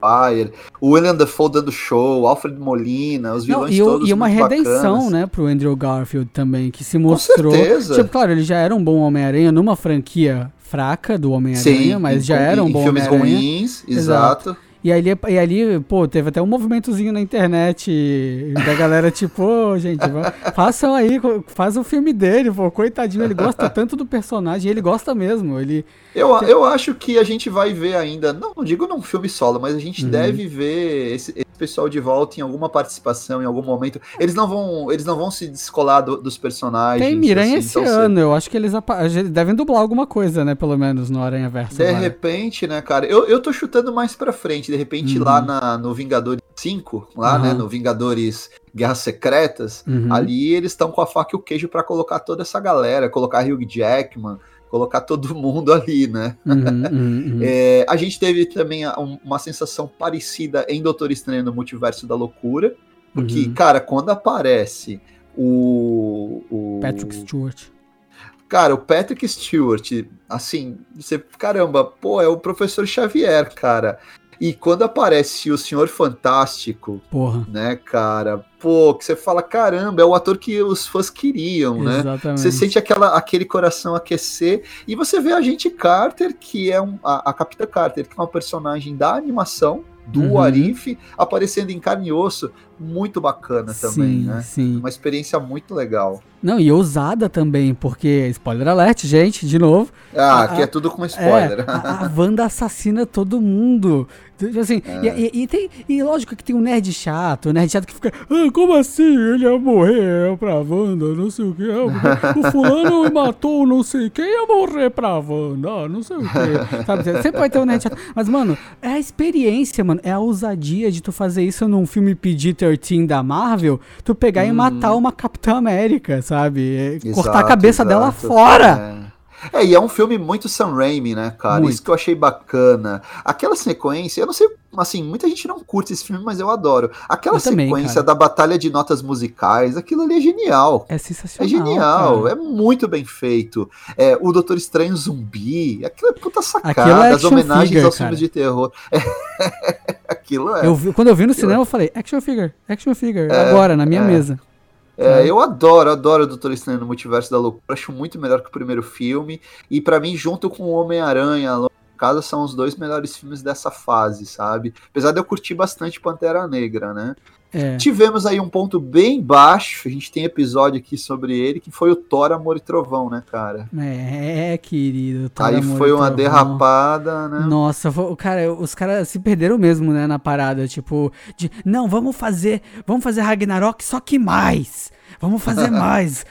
S2: Fire, o William Dafoe dando show, Alfred Molina, os vilões
S1: Não,
S2: e, todos
S1: E uma redenção,
S2: bacanas.
S1: né, pro Andrew Garfield também, que se mostrou...
S2: Com certeza.
S1: Tipo, claro, ele já era um bom Homem-Aranha numa franquia fraca do Homem-Aranha, mas já era um bom
S2: filmes ruins, exato. exato.
S1: E ali, e ali, pô, teve até um movimentozinho na internet da galera, tipo, oh, gente, façam aí, faz o filme dele, pô, coitadinho, ele gosta tanto do personagem, ele gosta mesmo, ele...
S2: Eu, eu acho que a gente vai ver ainda, não, não digo num filme solo, mas a gente uhum. deve ver esse, esse, pessoal de volta em alguma participação, em algum momento. Eles não vão, eles não vão se descolar do, dos personagens.
S1: Tem Miranha assim, esse então ano, eu acho que eles devem dublar alguma coisa, né, pelo menos no Aranha Verso.
S2: De repente, né, cara, eu, eu tô chutando mais pra frente, de repente uhum. lá na, no Vingadores 5, lá, uhum. né, no Vingadores Guerras Secretas,
S1: uhum.
S2: ali eles estão com a faca e o queijo para colocar toda essa galera, colocar Hugh Jackman, colocar todo mundo ali, né?
S1: Uhum, uhum, uhum.
S2: é, a gente teve também uma sensação parecida em Doutor Estranho no Multiverso da Loucura, porque,
S1: uhum.
S2: cara, quando aparece o, o...
S1: Patrick Stewart.
S2: Cara, o Patrick Stewart, assim, você, caramba, pô, é o professor Xavier, cara. E quando aparece o Senhor Fantástico,
S1: Porra.
S2: né, cara, pô, que você fala, caramba, é o ator que os fãs queriam, né?
S1: Exatamente.
S2: Você sente aquela, aquele coração aquecer e você vê a gente Carter, que é um, a, a Capitã Carter, que é uma personagem da animação, do uhum. Arif aparecendo em carne e osso, muito bacana também,
S1: sim,
S2: né?
S1: Sim.
S2: Uma experiência muito legal.
S1: Não, e ousada também, porque, spoiler alert, gente, de novo.
S2: Ah, a, aqui é tudo com spoiler.
S1: É, a, a Wanda assassina todo mundo. Assim, é. e, e, e, tem, e lógico que tem um nerd chato, um nerd chato que fica, ah, como assim? Ele ia morrer pra Wanda, não sei o que. O fulano matou não sei quem ia morrer pra Wanda, não sei o que. Sabe? Sempre vai ter um nerd chato. Mas, mano, é a experiência, mano. É a ousadia de tu fazer isso num filme PG-13 da Marvel, tu pegar hum. e matar uma Capitã América, sabe? Exato, Cortar a cabeça exato, dela fora.
S2: É. É, e é um filme muito Sam Raimi, né, cara? Muito. Isso que eu achei bacana. Aquela sequência, eu não sei assim, muita gente não curte esse filme, mas eu adoro. Aquela
S1: Eu também,
S2: sequência
S1: cara.
S2: da batalha de notas musicais, aquilo ali é genial.
S1: É
S2: É
S1: sensacional.
S2: genial,
S1: cara.
S2: é muito bem feito. É, o Doutor Estranho Zumbi, aquilo é puta sacada,
S1: Aquilo é
S2: as homenagens
S1: figure,
S2: aos
S1: cara.
S2: filmes de terror. aquilo é.
S1: Eu vi- quando eu vi no cinema, eu falei, action figure, action figure,
S2: É,
S1: agora, na minha
S2: é.
S1: mesa.
S2: É, eu adoro, adoro o Doutor Estranho no Multiverso da Loucura. Acho muito melhor que o primeiro filme. E pra mim, junto com o Homem-Aranha, Casa, são os dois melhores filmes dessa fase, sabe? Apesar de eu curtir bastante Pantera Negra, né?
S1: É.
S2: Tivemos aí um ponto bem baixo, a gente tem episódio aqui sobre ele, que foi o Thor, Amor e Trovão, né, cara?
S1: É, querido. Thor,
S2: aí
S1: Amor
S2: foi uma
S1: Trovão.
S2: derrapada, né?
S1: Nossa, foi- cara, os caras se perderam mesmo, né, na parada, tipo, de, não, vamos fazer, vamos fazer Ragnarok, só que mais. Vamos fazer mais.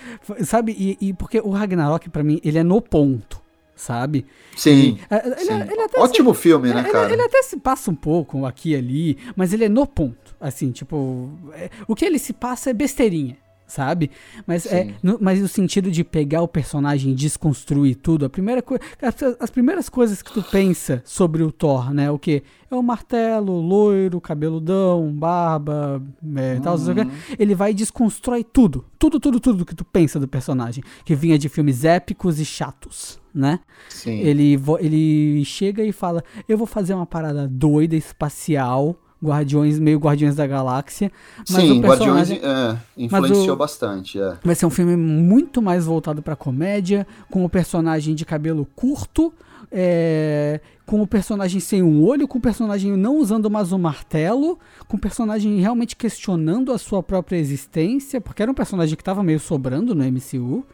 S1: Sabe? E, e porque o Ragnarok pra mim, ele é no ponto, sabe?
S2: Sim.
S1: É, Ele,
S2: sim.
S1: ele até
S2: Ótimo filme, né,
S1: ele,
S2: cara?
S1: ele até se passa um pouco aqui e ali, mas ele é no ponto. Assim, tipo, é- o que ele se passa é besteirinha, sabe? Mas é no, mas no sentido de pegar o personagem e desconstruir tudo, a primeira coisa. As, as primeiras coisas que tu pensa sobre o Thor, né? O que? É o martelo, loiro, cabeludão, barba, é, tal, o.
S2: Uhum.
S1: Ele vai e desconstrói tudo. Tudo, tudo, tudo que tu pensa do personagem. Que vinha de filmes épicos e chatos, né?
S2: Sim.
S1: Ele, ele chega e fala: Eu vou fazer uma parada doida, espacial, Guardiões, meio Guardiões da Galáxia. Mas
S2: Sim, Guardiões é, influenciou
S1: o-
S2: bastante, é.
S1: vai ser um filme muito mais voltado pra comédia, com o personagem de cabelo curto, é, com o personagem sem um olho, com o personagem não usando mais o martelo, com o personagem realmente questionando a sua própria existência, porque era um personagem que tava meio sobrando no MCU.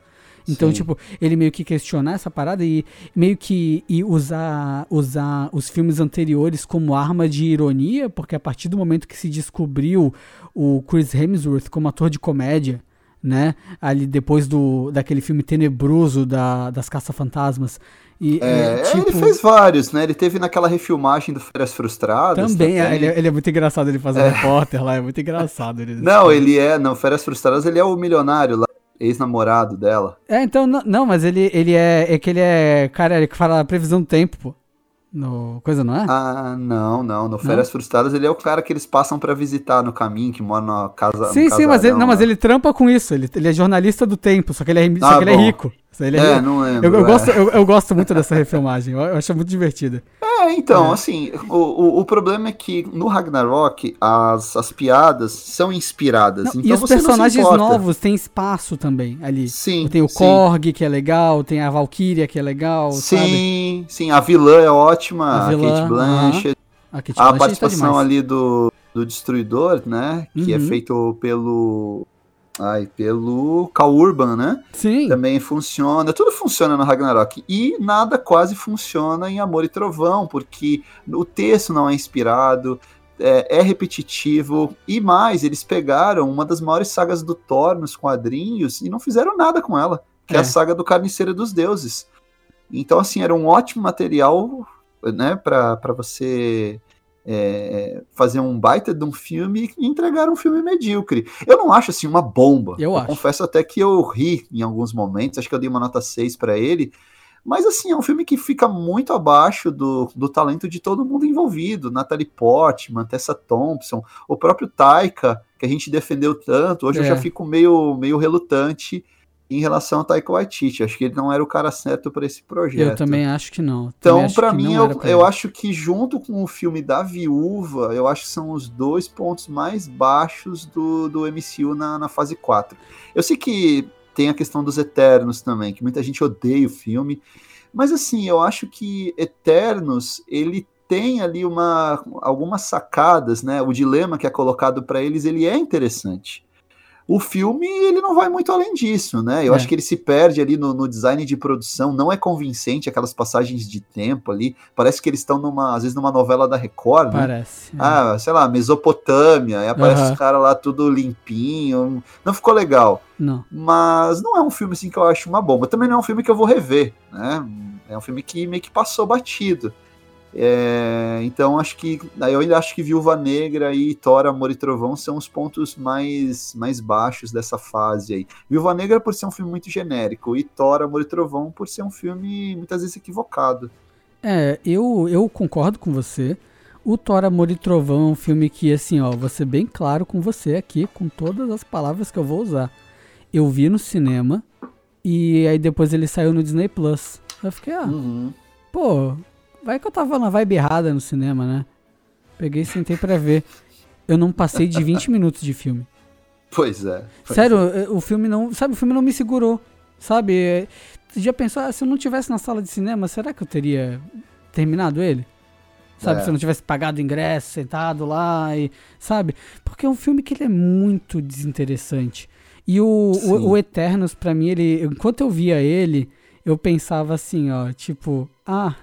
S1: Então,
S2: Sim.
S1: tipo, ele meio que questionar essa parada e meio que e usar, usar os filmes anteriores como arma de ironia, porque a partir do momento que se descobriu o Chris Hemsworth como ator de comédia, né? Ali depois do daquele filme tenebroso da, das caça-fantasmas. E,
S2: É,
S1: é, tipo,
S2: ele fez vários, né? Ele teve naquela refilmagem do Férias Frustradas.
S1: também, é, ele, ele é muito engraçado ele fazer repórter lá, é muito engraçado. Ele,
S2: Não, ele é, não, Férias Frustradas, ele é o milionário lá, ex-namorado dela.
S1: É, então, não, não, mas ele, ele é, é que ele é, cara, ele que fala previsão do tempo, pô. No, coisa, não é?
S2: Ah, não, não. No Férias Frustradas, ele é o cara que eles passam pra visitar no caminho, que mora na casa.
S1: sim, sim, mas ele,
S2: casarão
S1: não, mas
S2: lá.
S1: ele trampa com isso, ele, ele é jornalista do tempo, só que ele é, só
S2: Ah,
S1: que ele é rico. Ele é
S2: É, não lembro.
S1: Eu, eu
S2: é.
S1: gosto, eu, eu gosto muito dessa refilmagem, eu, acho muito divertida.
S2: É, então,
S1: É.
S2: assim, o, o, o problema é que no Ragnarok as, as piadas são inspiradas.
S1: Não,
S2: então
S1: e os personagens novos têm espaço também ali.
S2: Sim.
S1: Tem o
S2: sim.
S1: Korg, que é legal, tem a Valkyria, que é legal, sabe?
S2: Sim, sim, a vilã é ótima,
S1: A
S2: a,
S1: vilã,
S2: Kate Blanchett.
S1: A, Kate
S2: A
S1: Blanchett tá
S2: participação
S1: demais.
S2: ali do, do Destruidor, né? Que é
S1: Uhum.
S2: feito pelo. Ai, pelo Cal Urban, né?
S1: Sim,
S2: Também funciona. Tudo funciona no Ragnarok. E nada quase funciona em Amor e Trovão, porque o texto não é inspirado, é, é repetitivo. E mais, eles pegaram uma das maiores sagas do Thor nos quadrinhos e não fizeram nada com ela, que é,
S1: É.
S2: a saga do Carniceiro dos Deuses. Então, assim, era um ótimo material, né, pra você é, fazer um baita de um filme e entregar um filme medíocre. Eu não acho, assim, uma bomba.
S1: Eu acho.
S2: confesso até que eu ri em alguns momentos, acho que eu dei uma nota 6 pra ele, mas, assim, é um filme que fica muito abaixo do, do talento de todo mundo envolvido. Natalie Portman, Tessa Thompson, o próprio Taika, que a gente defendeu tanto. Hoje eu
S1: É.
S2: já fico meio, meio relutante em relação ao Taika Waititi. Acho que ele não era o cara certo para esse projeto.
S1: eu também acho que não. Também
S2: Então,
S1: que
S2: mim, eu, eu acho que junto com o filme da Viúva, eu acho que são os dois pontos mais baixos do, do MCU na, na fase 4. Eu sei que tem a questão dos Eternos também, que muita gente odeia o filme, mas assim, eu acho que Eternos, ele tem ali uma, algumas sacadas, né? O dilema que é colocado para eles, ele é interessante. O filme, ele não vai muito além disso, né? Eu
S1: É.
S2: acho que ele se perde ali no, no design de produção, não é convincente aquelas passagens de tempo ali. Parece que eles estão numa, às vezes, numa novela da Record, né?
S1: Parece. é.
S2: Ah, sei lá, Mesopotâmia, aí aparece
S1: Aham.
S2: os caras lá tudo limpinho. Não ficou legal.
S1: Não.
S2: Mas não é um filme assim que eu acho uma bomba. Também não é um filme que eu vou rever, né? É um filme que meio que passou batido. É, então acho que eu ainda acho que Viúva Negra e Thor, Amor e Trovão são os pontos mais, mais baixos dessa fase aí. Viúva Negra por ser um filme muito genérico e Thor, Amor e Trovão por ser um filme muitas vezes equivocado.
S1: É, eu, eu concordo com você. O Thor Amor e Trovão é um filme que, assim, ó, vou ser bem claro com você aqui, com todas as palavras que eu vou usar. Eu vi no cinema e aí depois ele saiu no Disney Plus. Eu fiquei, ah,
S2: Uhum.
S1: pô, vai que eu tava na vibe errada no cinema, né? Peguei e sentei pra ver. Eu não passei de 20 minutos de filme.
S2: Pois é. pois
S1: Sério, eh, o filme não. Sabe, o filme não me segurou. Sabe? Eh, Você já pensou, ah, se eu não tivesse na sala de cinema, será que eu teria terminado ele? Sabe,
S2: É.
S1: se eu não tivesse pagado o ingresso, sentado lá e. Sabe? Porque é um filme que ele é muito desinteressante. E o,
S2: Sim.
S1: o, o Eternos, pra mim, ele. Enquanto eu via ele, eu pensava assim, ó, tipo, ah.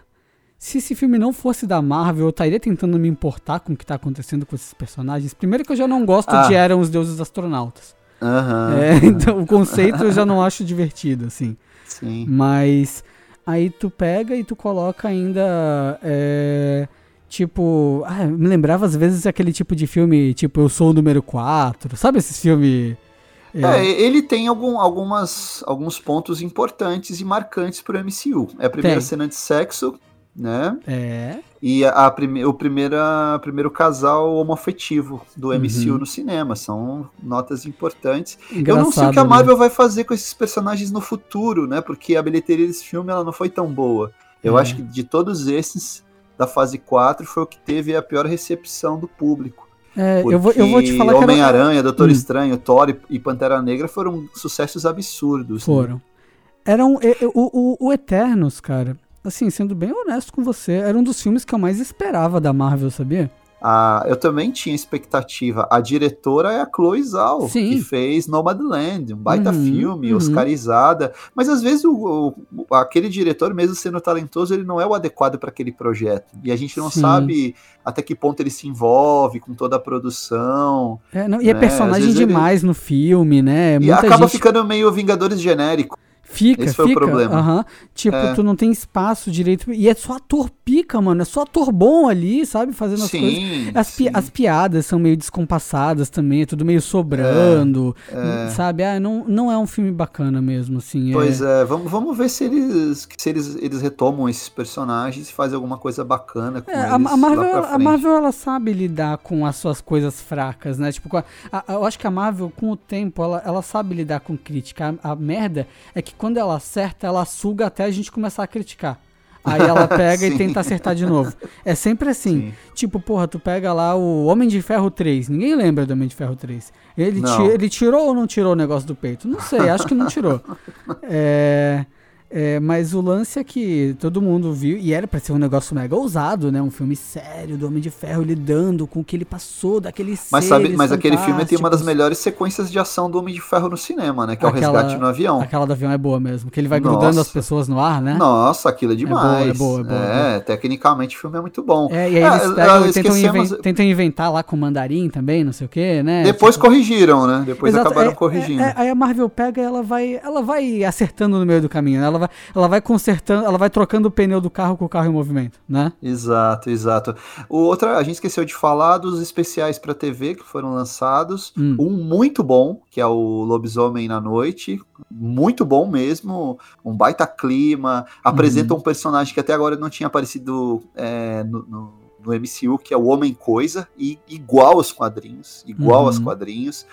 S1: Se esse filme não fosse da Marvel, eu estaria tentando me importar com o que tá acontecendo com esses personagens. Primeiro que eu já não gosto
S2: Ah.
S1: de Eram os Deuses Astronautas.
S2: Aham.
S1: É, então o conceito eu já não acho divertido, assim.
S2: Sim.
S1: Mas aí tu pega e tu coloca ainda. é, tipo. Ah, me lembrava às vezes aquele tipo de filme, tipo, Eu Sou o Número 4. Sabe esses filmes.
S2: É, ele tem algum, algumas, alguns pontos importantes e marcantes pro MCU. É a primeira
S1: Tem.
S2: cena de sexo, né?
S1: É.
S2: E a, a prime, o primeira, primeiro casal homoafetivo do MCU
S1: Uhum.
S2: no cinema. São notas importantes. Eu
S1: Engraçado,
S2: não sei o que a
S1: né?
S2: Marvel vai fazer com esses personagens no futuro, né? Porque a bilheteria desse filme ela não foi tão boa. Eu
S1: É.
S2: acho que de todos esses da fase 4 foi o que teve a pior recepção do público.
S1: É, eu, vou, eu vou te falar que era-
S2: Homem-Aranha, Doutor
S1: Hum.
S2: Estranho, Thor e- Pantera Negra foram sucessos absurdos. né?
S1: Foram. Eram. é, é, O, o, o Eternos, cara. Assim, sendo bem honesto com você, era um dos filmes que eu mais esperava da Marvel, sabia?
S2: Ah, eu também tinha expectativa. A diretora é a Chloe Zhao,
S1: Sim.
S2: que fez Nomadland, um baita
S1: Uhum,
S2: filme,
S1: uhum.
S2: oscarizada. Mas às vezes o, o- aquele diretor, mesmo sendo talentoso, ele não é o adequado para aquele projeto. E a gente não
S1: Sim.
S2: sabe até que ponto ele se envolve com toda a produção.
S1: É, não, e é
S2: Né,
S1: personagem
S2: às vezes ele-
S1: demais no filme, né?
S2: e
S1: Muita
S2: acaba
S1: gente
S2: ficando meio Vingadores genérico.
S1: Fica,
S2: Esse foi o
S1: fica.
S2: problema.
S1: aham. Tipo,
S2: É.
S1: tu não tem espaço direito. E é só ator pica, mano. É só ator bom ali, sabe? Fazendo as coisas.
S2: Sim,
S1: As, pi- as piadas são meio descompassadas também, é tudo meio sobrando,
S2: é.
S1: sabe? Ah, não, não é um filme bacana mesmo, assim. é-
S2: Pois é, vamos, vamos ver se eles se eles, eles retomam esses personagens e fazem alguma coisa bacana com
S1: É,
S2: eles
S1: a, a Marvel, a. Marvel ela sabe lidar com as suas coisas fracas, né? Tipo, a- eu acho que a Marvel, com o tempo, ela, ela sabe lidar com crítica. A merda é que quando ela acerta, ela suga até a gente começar a criticar. Aí ela pega e tenta acertar de novo. É sempre assim.
S2: Sim.
S1: Tipo, porra, tu pega lá o Homem de Ferro 3. Ninguém lembra do Homem de Ferro 3. Ele, ti- ele tirou ou não tirou o negócio do peito? Não sei, acho que não tirou. É, é, mas o lance é que todo mundo viu, e era pra ser um negócio mega ousado, né? Um filme sério do Homem de Ferro lidando com o que ele passou, daqueles
S2: Mas, sabe, mas aquele filme tem uma das melhores sequências de ação do Homem de Ferro no cinema, né? Que é o
S1: Aquela-
S2: resgate no avião.
S1: Aquela do avião é boa mesmo, que ele vai
S2: Nossa.
S1: grudando as pessoas no ar, né?
S2: Nossa, aquilo é
S1: boa,
S2: demais.
S1: é boa, é boa, é
S2: tecnicamente o filme é muito bom.
S1: É, e aí
S2: Ah,
S1: eles
S2: ah,
S1: pegam e tentam,
S2: esquecemos-
S1: inven- tentam inventar lá com mandarim também, não sei o que, né?
S2: Depois
S1: Tipo-
S2: corrigiram, né? Depois
S1: Exato,
S2: acabaram
S1: é-
S2: corrigindo.
S1: é- é- aí a Marvel pega e ela vai, ela vai acertando no meio do caminho, né? ela vai, ela vai consertando, ela vai trocando o pneu do carro com o carro em movimento, né?
S2: Exato, exato. O outra, a gente esqueceu de falar dos especiais para TV que foram lançados.
S1: Hum.
S2: Um muito bom, que é o Lobisomem na Noite. Muito bom mesmo. Um baita clima. Apresenta
S1: Uhum.
S2: um personagem que até agora não tinha aparecido é, no, no- no MCU, que é o Homem Coisa, e igual aos quadrinhos. Igual
S1: Uhum.
S2: aos quadrinhos.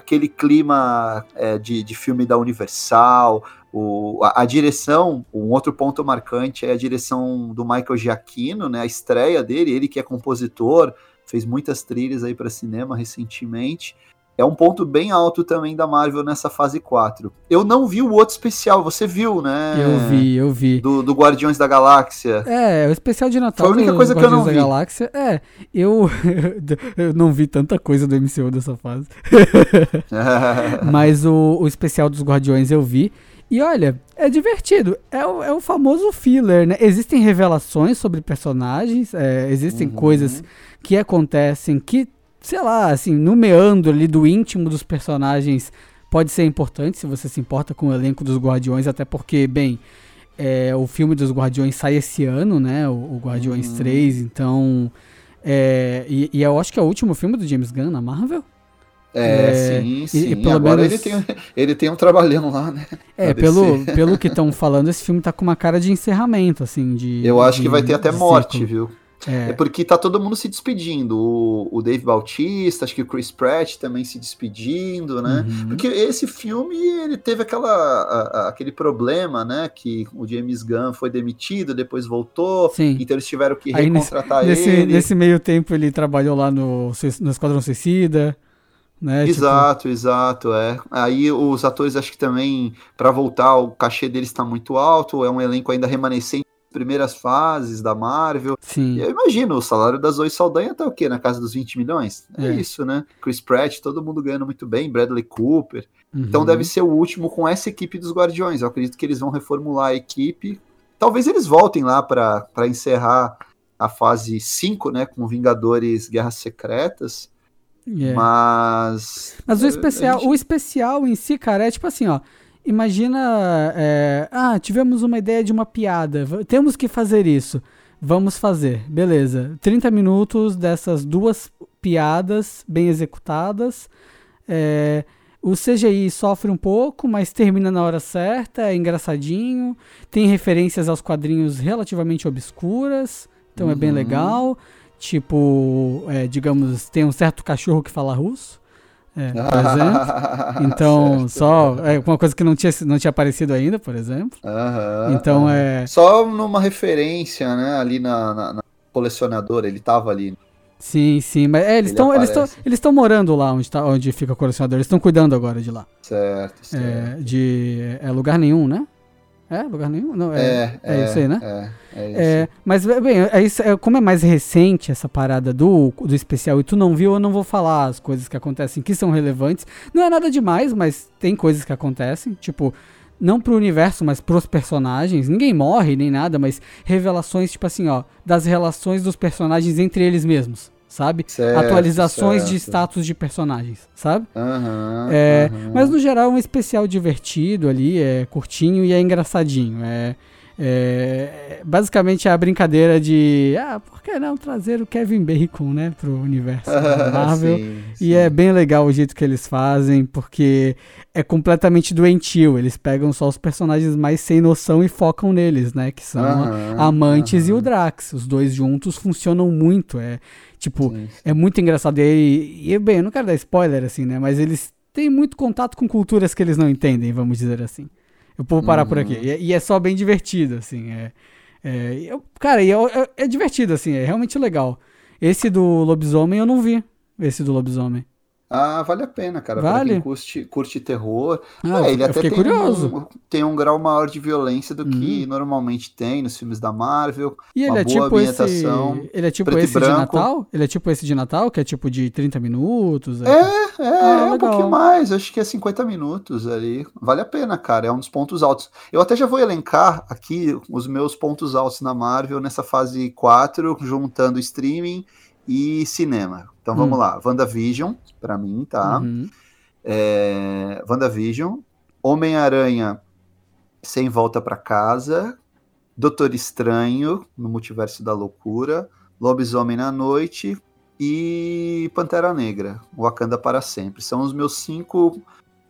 S2: Aquele clima é, de, de filme da Universal. O, a, a direção, um outro ponto marcante é a direção do Michael Giacchino, né? A estreia dele, ele que é compositor, fez muitas trilhas aí para cinema recentemente. É um ponto bem alto também da Marvel nessa fase 4. Eu não vi o outro especial, você viu, né?
S1: Eu vi, eu vi.
S2: Do, do Guardiões da Galáxia.
S1: É, o especial de Natal
S2: Foi a única coisa que eu não
S1: Guardiões da
S2: vi.
S1: Galáxia. É, eu, eu não vi tanta coisa do MCU dessa fase. Mas o, o especial dos Guardiões eu vi. E olha, é divertido. É o, é o famoso filler, né? Existem revelações sobre personagens, é, existem
S2: Uhum.
S1: coisas que acontecem que, sei lá, assim, no meandro ali do íntimo dos personagens pode ser importante se você se importa com o elenco dos Guardiões, até porque, bem, é, o filme dos Guardiões sai esse ano, né? O, o Guardiões
S2: Uhum.
S1: 3, então. é, e, e eu acho que é o último filme do James Gunn na Marvel.
S2: É,
S1: É,
S2: sim, sim.
S1: e pelo
S2: Agora
S1: menos-
S2: ele, tem, ele tem um trabalhando lá, né?
S1: É, pelo, pelo que estão falando, esse filme tá com uma cara de encerramento, assim, de.
S2: Eu acho
S1: de-
S2: que vai ter até morte,
S1: ciclo.
S2: viu? É. é. porque tá todo mundo se despedindo. O, o Dave Bautista, acho que o Chris Pratt também se despedindo, né? Uhum. Porque esse filme, ele teve aquela, a, a, aquele problema, né? Que o James Gunn foi demitido, depois voltou. Sim. Então eles tiveram que recontratar
S1: nesse,
S2: ele.
S1: Nesse meio tempo ele trabalhou lá no, no Esquadrão Suicida. Né?
S2: Tipo exato, tipo... exato, é. Aí os atores acho que também, para voltar, o cachê deles está muito alto, é um elenco ainda remanescente primeiras fases da Marvel.
S1: Sim.
S2: E eu imagino, o salário das Zoe Saldanha tá o quê? Na casa dos 20 milhões? É, é. isso, né? Chris Pratt, todo mundo ganhando muito bem, Bradley Cooper. Uhum. Então deve ser o último com essa equipe dos Guardiões. Eu acredito que eles vão reformular a equipe. Talvez eles voltem lá para encerrar a fase 5, né? Com Vingadores Guerras Secretas. Yeah. Mas.
S1: Mas o especial, gente... o especial em si, cara, é tipo assim, ó. Imagina. É, ah, tivemos uma ideia de uma piada. Temos que fazer isso. Vamos fazer. Beleza. 30 minutos dessas duas piadas bem executadas. É, o CGI sofre um pouco, mas termina na hora certa, é engraçadinho. Tem referências aos quadrinhos relativamente obscuras, então uhum. é bem uhum. legal. Tipo, é, digamos, tem um certo cachorro que fala russo. É, por exemplo. Então, só é uma coisa que não tinha, não tinha aparecido ainda, por exemplo.
S2: Uhum,
S1: então é.
S2: Só numa referência, né? Ali na, na, na colecionadora, ele tava ali.
S1: Sim, sim, mas é, eles estão eles estão eles estão morando lá onde, tá, onde fica o colecionador, eles estão cuidando agora de lá.
S2: Certo,
S1: é, certo. É, de é, lugar nenhum, né? É, lugar nenhum? Não, é, é, é, é isso aí, né?
S2: É, é isso.
S1: É, mas, bem, é isso, é, como é mais recente essa parada do, do especial e tu não viu, eu não vou falar as coisas que acontecem que são relevantes. Não é nada demais, mas tem coisas que acontecem. Tipo, não pro universo, mas pros personagens. Ninguém morre nem nada, mas revelações, tipo assim, ó, das relações dos personagens entre eles mesmos sabe?
S2: Certo,
S1: Atualizações
S2: certo.
S1: de status de personagens, sabe?
S2: Uhum,
S1: é, uhum. Mas no geral é um especial divertido ali, é curtinho e é engraçadinho. É, é, basicamente é a brincadeira de ah, por que não trazer o Kevin Bacon, né, pro universo da Marvel? sim, sim. E é bem legal o jeito que eles fazem, porque é completamente doentio. Eles pegam só os personagens mais sem noção e focam neles, né, que são Amantes e o Drax. Os dois juntos funcionam muito. É tipo, sim, é muito engraçado. E, e bem, eu não quero dar spoiler assim, né, mas eles têm muito contato com culturas que eles não entendem, vamos dizer assim. Eu vou parar uhum. por aqui. Uhum. E, e, é só bem divertido, assim. É, é, eu, cara, é, é, é, divertido, assim, é realmente legal. Esse do lobisomem eu não vi. Esse do lobisomem.
S2: Ah, vale a pena, cara.
S1: Vale? Pra
S2: quem curte, curte terror.
S1: Ah, é, ele até tem
S2: curioso. Um, tem um grau maior de violência do que uhum. normalmente tem nos filmes da Marvel.
S1: E ele é tipo esse. Ele é tipo esse de Natal? Ele é tipo esse de Natal, que é tipo de 30 minutos?
S2: É, é, é, ah, é um pouquinho mais. Acho que é 50 minutos ali. Vale a pena, cara. É um dos pontos altos. Eu até já vou elencar aqui os meus pontos altos na Marvel nessa fase 4, juntando streaming e cinema. Então vamos hum. lá. WandaVision, para mim, tá? Uhum. É, WandaVision, Homem-Aranha Sem Volta para Casa, Doutor Estranho no Multiverso da Loucura, Lobisomem na Noite e Pantera Negra, Wakanda para Sempre. São os meus cinco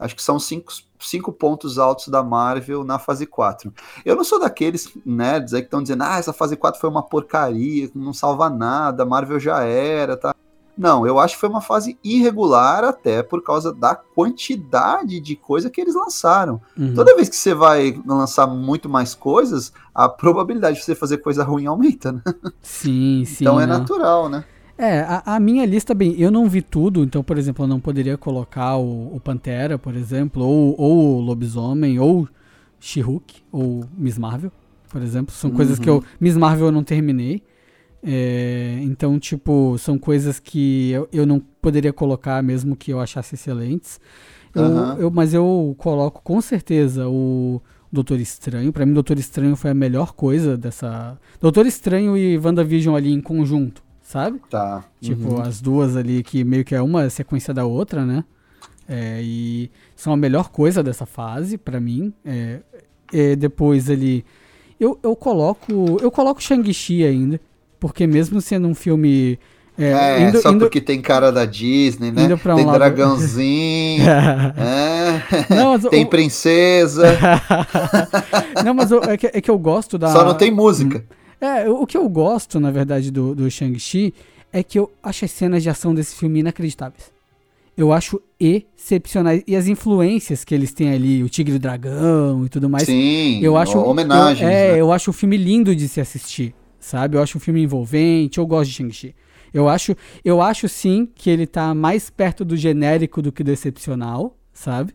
S2: Acho que são cinco, cinco pontos altos da Marvel na fase 4. Eu não sou daqueles nerds aí que estão dizendo, ah, essa fase 4 foi uma porcaria, não salva nada, Marvel já era, tá? Não, eu acho que foi uma fase irregular até por causa da quantidade de coisa que eles lançaram. Uhum. Toda vez que você vai lançar muito mais coisas, a probabilidade de você fazer coisa ruim aumenta, né?
S1: Sim, sim.
S2: Então é não. natural, né?
S1: É, a, a, minha lista, bem, eu não vi tudo, então, por exemplo, eu não poderia colocar o, o Pantera, por exemplo, ou, ou o Lobisomem, ou She-Hulk, ou Miss Marvel, por exemplo. São uhum. coisas que eu. Uhum. Miss Marvel eu não terminei. É, então, tipo, são coisas que eu, eu não poderia colocar mesmo que eu achasse excelentes. Eu, uhum. eu, mas eu coloco com certeza o Doutor Estranho. Para mim, Doutor Estranho foi a melhor coisa dessa. Doutor Estranho e WandaVision ali em conjunto sabe?
S2: Tá.
S1: Tipo, uhum. as duas ali que meio que é uma sequência da outra, né? É, e são a melhor coisa dessa fase, para mim. É, é, depois ali. Eu, eu coloco. Eu coloco Shang-Chi ainda. Porque mesmo sendo um filme.
S2: É, é indo, só indo, porque tem cara da Disney, né? Um tem lado... dragãozinho. é, não, tem o... princesa.
S1: não, mas eu, é, que, é, que, eu gosto da.
S2: Só não tem música.
S1: É, o que eu gosto, na verdade, do, do Shang-Chi é que eu acho as cenas de ação desse filme inacreditáveis. Eu acho excepcionais. E as influências que eles têm ali, o Tigre e o Dragão e tudo mais.
S2: Sim,
S1: eu acho
S2: homenagens.
S1: Eu, é,
S2: né?
S1: eu acho o filme lindo de se assistir, sabe? Eu acho um filme envolvente, eu gosto de Shang-Chi. Eu acho, eu acho sim que ele tá mais perto do genérico do que do excepcional, sabe?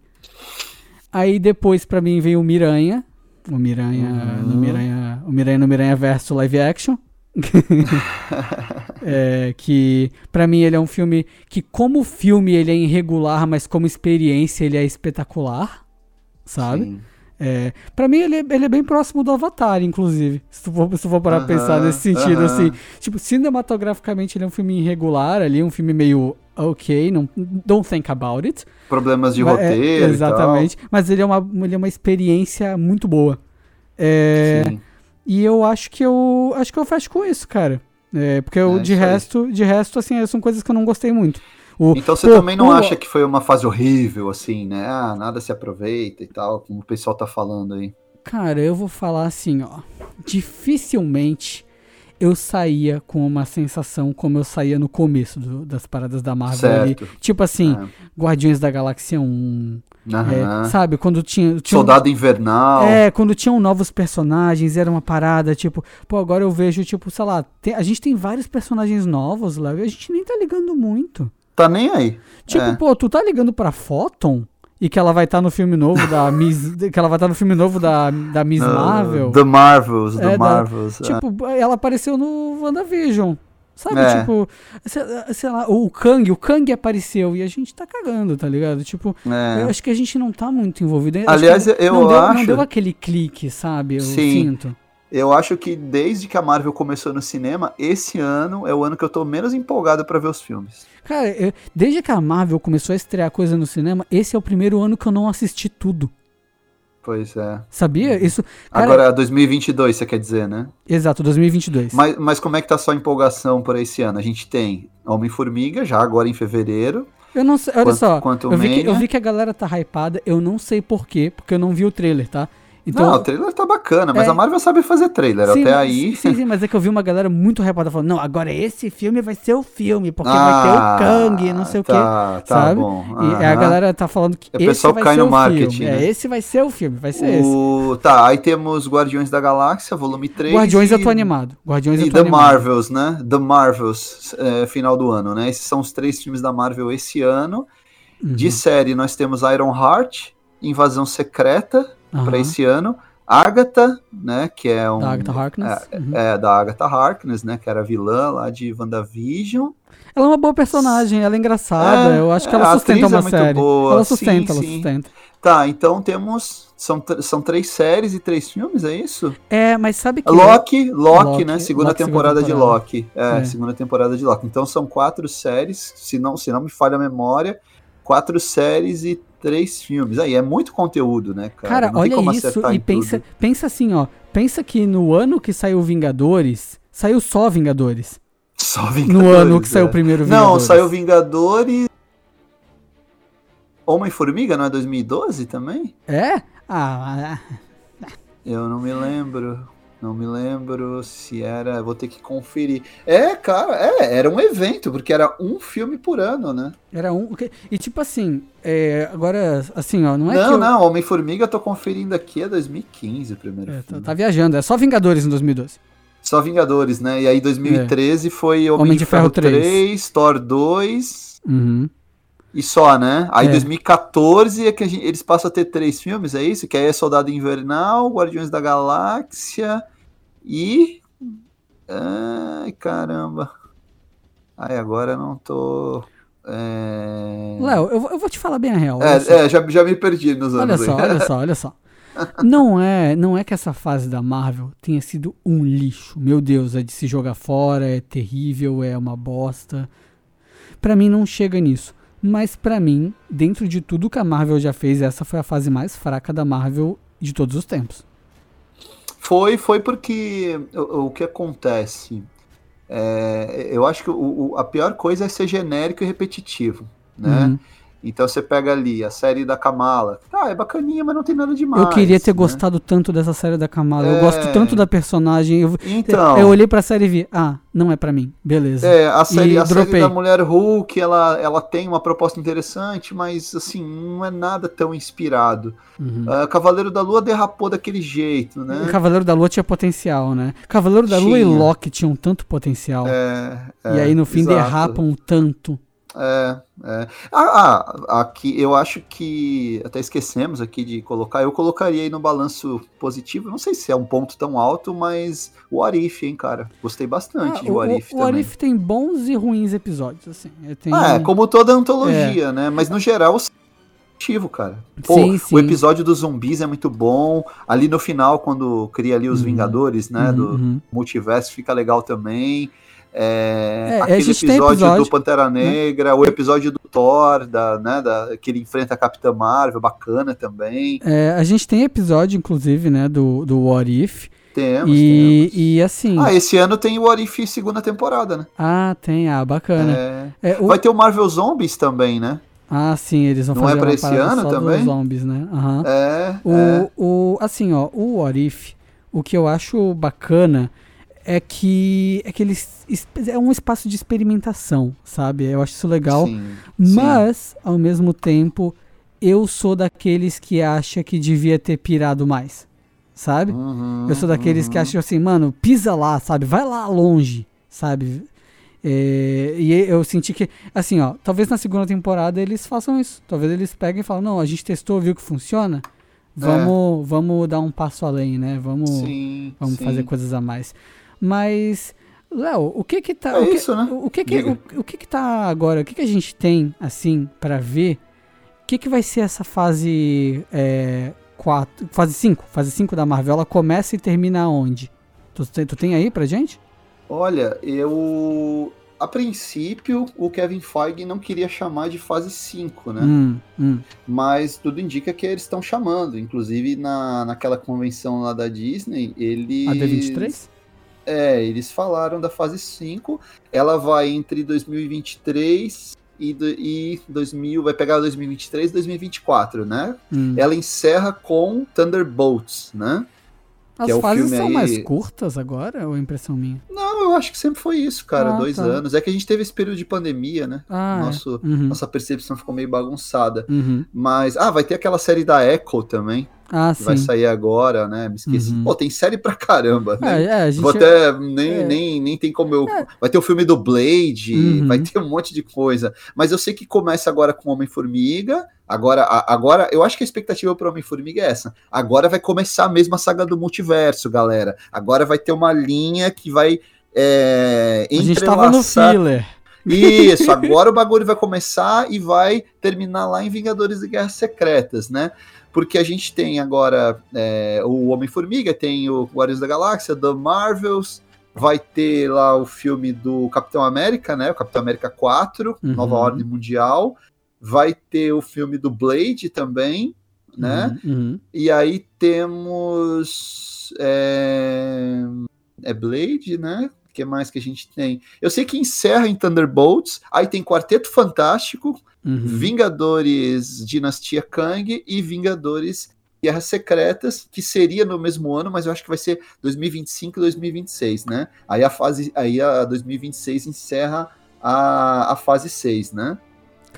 S1: Aí depois para mim vem o Miranha, o Miranha, uhum. no Miranha, o Miranha no Miranha verso live action. é, que para mim ele é um filme que como filme ele é irregular, mas como experiência ele é espetacular, sabe? Sim. É, pra mim, ele é, ele é, bem próximo do Avatar, inclusive. Se tu for, se tu for parar uh -huh, pensar nesse sentido, uh -huh. assim. Tipo, cinematograficamente ele é um filme irregular ali, um filme meio ok, não, don't think about it.
S2: Problemas de é, roteiro.
S1: É, exatamente. Mas ele é, uma, ele é uma experiência muito boa. É, e eu acho que eu acho que eu fecho com isso, cara. É, porque eu, é, de resto, aí. de resto, assim, são coisas que eu não gostei muito.
S2: O, então você pô, também não acha que foi uma fase horrível, assim, né? Ah, nada se aproveita e tal, como o pessoal tá falando aí.
S1: Cara, eu vou falar assim, ó. Dificilmente eu saía com uma sensação como eu saía no começo do, das paradas da Marvel. Tipo assim, é. Guardiões da Galáxia 1. É, sabe, quando tinha, tinha
S2: Soldado um, Invernal.
S1: É, quando tinham novos personagens, era uma parada, tipo, pô, agora eu vejo, tipo, sei lá, tem, a gente tem vários personagens novos lá, a gente nem tá ligando muito.
S2: Tá nem aí.
S1: Tipo, é. pô, tu tá ligando pra Photon? E que ela vai estar tá no filme novo da Miss. que ela vai estar tá no filme novo da, da Miss uh, Marvel.
S2: The Marvels, The é, Marvels.
S1: Da, é. Tipo, ela apareceu no WandaVision. Sabe, é. tipo, sei, lá, o Kang, o Kang apareceu e a gente tá cagando, tá ligado? Tipo, é. eu acho que a gente não tá muito envolvido.
S2: Aliás, eu
S1: não
S2: acho.
S1: Deu, não deu aquele clique, sabe? Eu
S2: Sim.
S1: sinto.
S2: Eu acho que desde que a Marvel começou no cinema, esse ano é o ano que eu tô menos empolgado para ver os filmes.
S1: Cara, eu, desde que a Marvel começou a estrear coisa no cinema, esse é o primeiro ano que eu não assisti tudo.
S2: Pois é.
S1: Sabia? Isso.
S2: Cara, Agora, 2022, você quer dizer, né?
S1: Exato, 2022.
S2: Mas, mas como é que tá a sua empolgação por esse ano? A gente tem Homem-Formiga, já agora em fevereiro.
S1: Eu não sei, olha quanto, só. Quanto eu, vi que, eu vi que a galera tá hypada, eu não sei porquê, porque eu não vi o trailer, tá?
S2: Então, não, o trailer tá bacana, mas é... a Marvel sabe fazer trailer, sim, até aí.
S1: Sim, sim, mas é que eu vi uma galera muito repada falando, não, agora esse filme vai ser o filme, porque ah, vai ter o ah, Kang, não sei tá, o quê, tá sabe? Bom. E a galera tá falando que o esse pessoal vai cai ser no o marketing, filme. É, né? É, esse vai ser o filme, vai ser o...
S2: esse. Tá, aí temos Guardiões da Galáxia, volume 3.
S1: Guardiões e... eu tô animado. Guardiões
S2: e
S1: eu tô
S2: The
S1: animado.
S2: Marvels, né? The Marvels, é, final do ano, né? Esses são os três filmes da Marvel esse ano. Uhum. De série, nós temos Iron Heart, Invasão Secreta, uhum. para esse ano. Agatha, né, que é um...
S1: Da Agatha Harkness.
S2: É, uhum. é, da Agatha Harkness, né, que era vilã lá de WandaVision.
S1: Ela é uma boa personagem, ela é engraçada, é, eu acho que ela sustenta uma é série. Boa. Ela sustenta, sim, ela sim. sustenta.
S2: Tá, então temos... São, são três séries e três filmes, é isso?
S1: É, mas sabe que...
S2: Loki, Loki, Loki né, segunda, Loki, temporada, segunda temporada de Loki. É, é, segunda temporada de Loki. Então são quatro séries, se não, se não me falha a memória, quatro séries e três filmes. Aí é muito conteúdo, né,
S1: cara? Cara, olha isso e pensa, pensa assim, ó. Pensa que no ano que saiu Vingadores, saiu só Vingadores.
S2: Só Vingadores.
S1: No ano que é. saiu o primeiro
S2: Vingadores. Não, saiu Vingadores. Homem-Formiga, não é 2012 também?
S1: É? Ah.
S2: Eu não me lembro. Não me lembro se era. Vou ter que conferir. É, cara, é, era um evento, porque era um filme por ano, né?
S1: Era um. E tipo assim, é, agora, assim, ó, não é
S2: não,
S1: que.
S2: Não, Homem-Formiga eu tô conferindo aqui, é 2015 o primeiro
S1: é, tá, tá, viajando, é só Vingadores em 2012.
S2: Só Vingadores, né? E aí 2013 é. foi Homem, Homem de, Ferro, Ferro 3. 3, Thor 2.
S1: Uhum.
S2: E só, né? Aí é. 2014 é que gente, eles passam a ter três filmes, é isso? Que aí é Soldado Invernal, Guardiões da Galáxia e. Ai, caramba. Ai, agora eu não tô. É...
S1: Léo, eu, eu, vou te falar bem a real.
S2: É, é já, já me perdi nos anos.
S1: Olha só, olha só, olha só. Não é, não é que essa fase da Marvel tenha sido um lixo. Meu Deus, é de se jogar fora, é terrível, é uma bosta. Para mim não chega nisso. Mas para mim, dentro de tudo que a Marvel já fez, essa foi a fase mais fraca da Marvel de todos os tempos.
S2: Foi, foi porque o, o que acontece? É, eu acho que o, o, a pior coisa é ser genérico e repetitivo, né? Uhum. Então você pega ali a série da Kamala. Tá, é bacaninha, mas não tem nada demais.
S1: Eu queria ter
S2: né?
S1: gostado tanto dessa série da Kamala. Eu
S2: É.
S1: gosto tanto da personagem. Eu,
S2: Então.
S1: eu olhei pra série e vi, ah, não é pra mim. Beleza.
S2: É, a série,
S1: E
S2: a série da Mulher Hulk, ela, ela tem uma proposta interessante, mas assim, não é nada tão inspirado.
S1: Uhum.
S2: Ah, Cavaleiro da Lua derrapou daquele jeito,
S1: O
S2: né?
S1: Cavaleiro da Lua tinha potencial, né? Cavaleiro da Lua e
S2: Tinha.
S1: Loki tinham tanto potencial.
S2: É,
S1: e
S2: é,
S1: aí no fim
S2: exato.
S1: derrapam tanto.
S2: É, é. Ah, ah, aqui eu acho que até esquecemos aqui de colocar. Eu colocaria aí no balanço positivo. Não sei se é um ponto tão alto, mas o Arif, hein, cara. Gostei bastante
S1: Ah,
S2: de
S1: o
S2: Arif
S1: o. Arif tem bons e ruins episódios, assim. É, Tem...
S2: Ah, é, como toda antologia, né? Mas no geral, positivo, cara. Pô,
S1: Sim, sim.
S2: o episódio dos zumbis é muito bom. Ali no final, quando cria ali os
S1: Uhum.
S2: Vingadores, né?
S1: Uhum,
S2: do multiverso, fica legal também. É,
S1: É,
S2: aquele episódio,
S1: episódio,
S2: do Pantera Negra, o episódio do Thor, da, né, da, que ele enfrenta a Capitã Marvel, bacana também.
S1: É, a gente tem episódio, inclusive, né, do, do What If.
S2: Temos,
S1: e,
S2: temos.
S1: e assim.
S2: Ah, esse ano tem o What If segunda temporada, né?
S1: Ah, tem, ah, bacana.
S2: É.
S1: É, o-
S2: Vai ter o Marvel Zombies também, né?
S1: Ah, sim, eles vão
S2: Não
S1: fazer
S2: é pra esse ano também?
S1: zombies, né? Aham.
S2: É,
S1: O,
S2: é.
S1: o, assim, ó, o What If, o que eu acho bacana é que, é que eles, es- é um espaço de experimentação, sabe? Eu acho isso legal.
S2: Sim, sim.
S1: Mas, ao mesmo tempo, eu sou daqueles que acha que devia ter pirado mais, sabe?
S2: Uhum,
S1: Eu sou daqueles que
S2: uhum.
S1: acham assim, mano, pisa lá, sabe? Vai lá longe, sabe? É, e eu senti que, assim, ó, talvez na segunda temporada eles façam isso. Talvez eles peguem e falem, não, a gente testou, viu que funciona. Vamos, vamos dar um passo além, né? Vamos,
S2: Sim,
S1: vamos
S2: sim.
S1: fazer coisas a mais. Mas, Léo, o que que tá.
S2: É
S1: o que,
S2: isso, né?
S1: O, que que, o, o que que tá agora? O que que a gente tem, assim, pra ver? O que que vai ser essa fase 4, fase 5? Fase 5 da Marvel, ela começa e termina onde? Tu, tem- tu tem aí pra gente?
S2: Olha, eu. A princípio, o Kevin Feige não queria chamar de fase 5, né?
S1: Hum, hum.
S2: Mas tudo indica que eles estão chamando. Inclusive, na, naquela convenção lá da Disney, eles.
S1: A D23?
S2: É, eles falaram da fase 5. Ela vai entre 2023 e, do- e 2000. Vai pegar 2023 e 2024, né?
S1: Hum.
S2: Ela encerra com Thunderbolts, né?
S1: As
S2: é
S1: fases são
S2: aí-
S1: mais curtas agora ou é impressão minha?
S2: Não, eu acho que sempre foi isso, cara.
S1: Ah,
S2: dois
S1: tá.
S2: anos. É que a gente teve esse período de pandemia, né?
S1: Ah, é.
S2: Nosso,
S1: Uhum,
S2: Nossa percepção ficou meio bagunçada.
S1: uhum.
S2: Mas. Ah, vai ter aquela série da Echo também.
S1: Ah,
S2: Que vai
S1: sim.
S2: sair agora, né? Me esqueci.
S1: Uhum.
S2: Pô, tem série pra caramba, né?
S1: É, é.
S2: Vou até. Nem,
S1: é.
S2: nem, nem tem como eu.
S1: É.
S2: Vai ter o filme do Blade,
S1: Uhum.
S2: vai ter um monte de coisa. Mas eu sei que começa agora com Homem-Formiga. Agora, agora, eu acho que a expectativa pro Homem-Formiga é essa. Agora vai começar a saga do multiverso, galera. Agora vai ter uma linha que vai. É,
S1: a gente tava no filler.
S2: Isso, agora o bagulho vai começar e vai terminar lá em Vingadores e Guerras Secretas, né? Porque a gente tem agora é, o Homem-Formiga, tem o Guardiões da Galáxia, The Marvels, vai ter lá o filme do Capitão América, né? O Capitão América 4,
S1: Uhum.
S2: Nova Ordem Mundial. Vai ter o filme do Blade também, né?
S1: Uhum, uhum.
S2: E aí temos. É, é Blade, né? O que mais que a gente tem? Eu sei que encerra em Thunderbolts. Aí tem Quarteto Fantástico,
S1: Uhum.
S2: Vingadores Dinastia Kang e Vingadores Guerras Secretas, que seria no mesmo ano, mas eu acho que vai ser 2025 e 2026, né? Aí a fase. Aí a 2026 encerra a, a fase 6, né?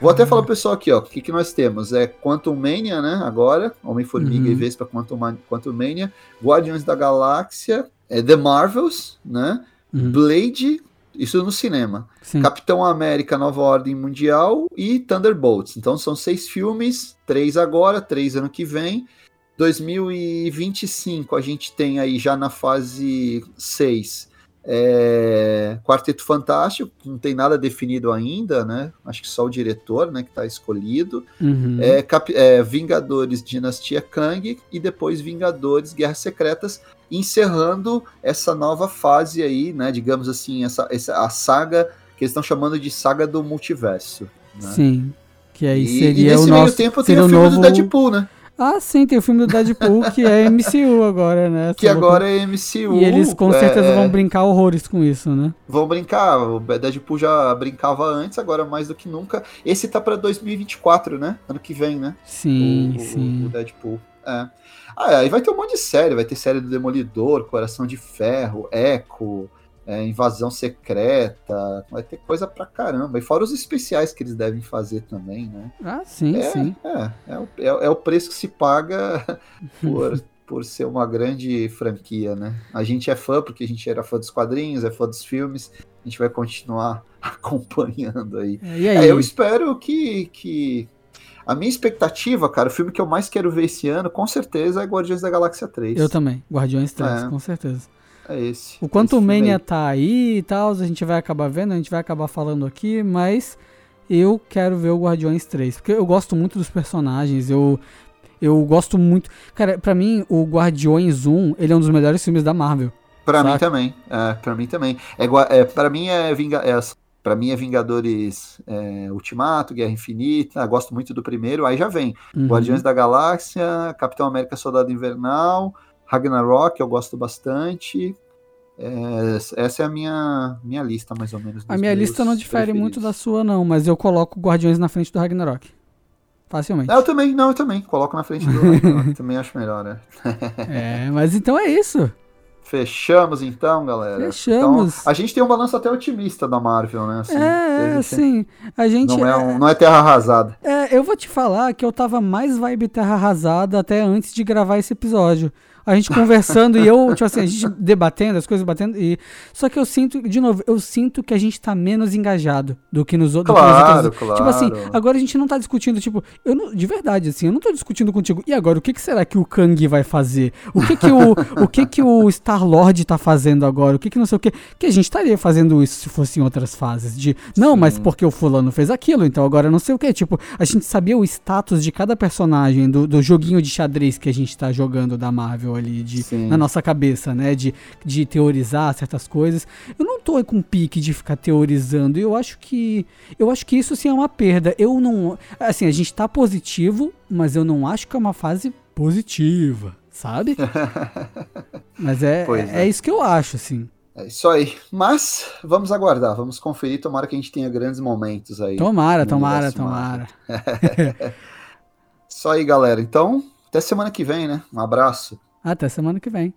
S2: Vou até falar pro pessoal aqui, ó, o que, que nós temos? É Quantum Mania, né, agora, Homem-Formiga
S1: Uhum.
S2: e Vespa Quantum, Quantum Mania, Guardiões da Galáxia, é, The Marvels, né,
S1: Uhum.
S2: Blade, isso no cinema,
S1: Sim.
S2: Capitão América Nova Ordem Mundial e Thunderbolts. Então são seis filmes, três agora, três ano que vem. 2025 a gente tem aí já na fase 6 é, Quarteto Fantástico, não tem nada definido ainda, né? Acho que só o diretor, né, que está escolhido.
S1: Uhum.
S2: É, é, Vingadores Dinastia Kang e depois Vingadores Guerras Secretas, encerrando essa nova fase aí, né? Digamos assim, essa, essa a saga que eles estão chamando de saga do multiverso. Né?
S1: Sim. Que aí
S2: E-
S1: seria
S2: e nesse
S1: o
S2: meio
S1: nosso.
S2: tempo tem o
S1: o
S2: filme
S1: novo...
S2: do Deadpool, né?
S1: Ah, sim, tem o filme do Deadpool que é MCU agora, né?
S2: que agora é MCU.
S1: E eles com certeza é... vão brincar horrores com isso, né?
S2: Vão brincar. O Deadpool já brincava antes, agora mais do que nunca. Esse tá pra 2024, né? Ano que vem, né?
S1: Sim,
S2: o,
S1: sim.
S2: O, Deadpool. É. Ah, aí vai ter um monte de série. Vai ter série do Demolidor, Coração de Ferro, Echo é, invasão secreta, vai ter coisa pra caramba. E fora os especiais que eles devem fazer também, né?
S1: Ah, sim,
S2: é,
S1: sim.
S2: É, é, é, é, o preço que se paga por, por ser uma grande franquia, né? A gente é fã porque a gente era fã dos quadrinhos, é fã dos filmes, a gente vai continuar acompanhando aí.
S1: É, e aí?
S2: É, eu espero que, que. A minha expectativa, cara, o filme que eu mais quero ver esse ano, com certeza, é Guardiões da Galáxia 3.
S1: Eu também, Guardiões 3, é. com certeza.
S2: É esse.
S1: O quanto o Mania tá aí e tal, a gente vai acabar vendo, a gente vai acabar falando aqui, mas eu quero ver o Guardiões 3, porque eu gosto muito dos personagens, eu eu gosto muito. Cara, pra mim, o Guardiões 1, ele é um dos melhores filmes da Marvel.
S2: Pra saca? mim também. É, pra mim também. É, é, pra mim é, Vinga, é Pra mim é Vingadores é, Ultimato, Guerra Infinita, gosto muito do primeiro, aí já vem. Uhum. Guardiões da Galáxia, Capitão América Soldado Invernal, Ragnarok, eu gosto bastante. É, essa é a minha, minha lista, mais ou menos.
S1: A minha lista não difere preferidos. muito da sua, não, mas eu coloco Guardiões na frente do Ragnarok. Facilmente.
S2: Eu também, não, eu também. Coloco na frente do Ragnarok. também acho melhor, né?
S1: é, mas então é isso.
S2: Fechamos então, galera.
S1: Fechamos.
S2: Então, a gente tem um balanço até otimista da Marvel, né?
S1: Assim, é, é sim. A gente
S2: não é, um, não é terra arrasada.
S1: É, eu vou te falar que eu tava mais vibe terra arrasada até antes de gravar esse episódio a gente conversando e eu, tipo assim, a gente debatendo, as coisas batendo. E... Só que eu sinto, de novo, eu sinto que a gente tá menos engajado do que nos, outros.
S2: Claro, claro.
S1: Tipo assim, agora a gente não tá discutindo, tipo, eu não, de verdade, assim, eu não tô discutindo contigo. E agora, o que, que será que o Kang vai fazer? O que que o, o, que que o Star-Lord tá fazendo agora? O que que não sei o que? Que a gente estaria fazendo isso se fosse em outras fases. De, não, Sim. mas porque o fulano fez aquilo, então agora não sei o que. Tipo, a gente sabia o status de cada personagem do, do joguinho de xadrez que a gente tá jogando da Marvel ali de, na nossa cabeça, né? De, de teorizar certas coisas. Eu não tô com pique de ficar teorizando. Eu acho que. Eu acho que isso sim é uma perda. Eu não. Assim, a gente tá positivo, mas eu não acho que é uma fase positiva, sabe? mas é, é, é isso que eu acho, assim.
S2: É isso aí. Mas vamos aguardar, vamos conferir. Tomara que a gente tenha grandes momentos aí.
S1: Tomara, tomara, tomara.
S2: isso aí, galera. Então, até semana que vem, né? Um abraço.
S1: Até semana que vem.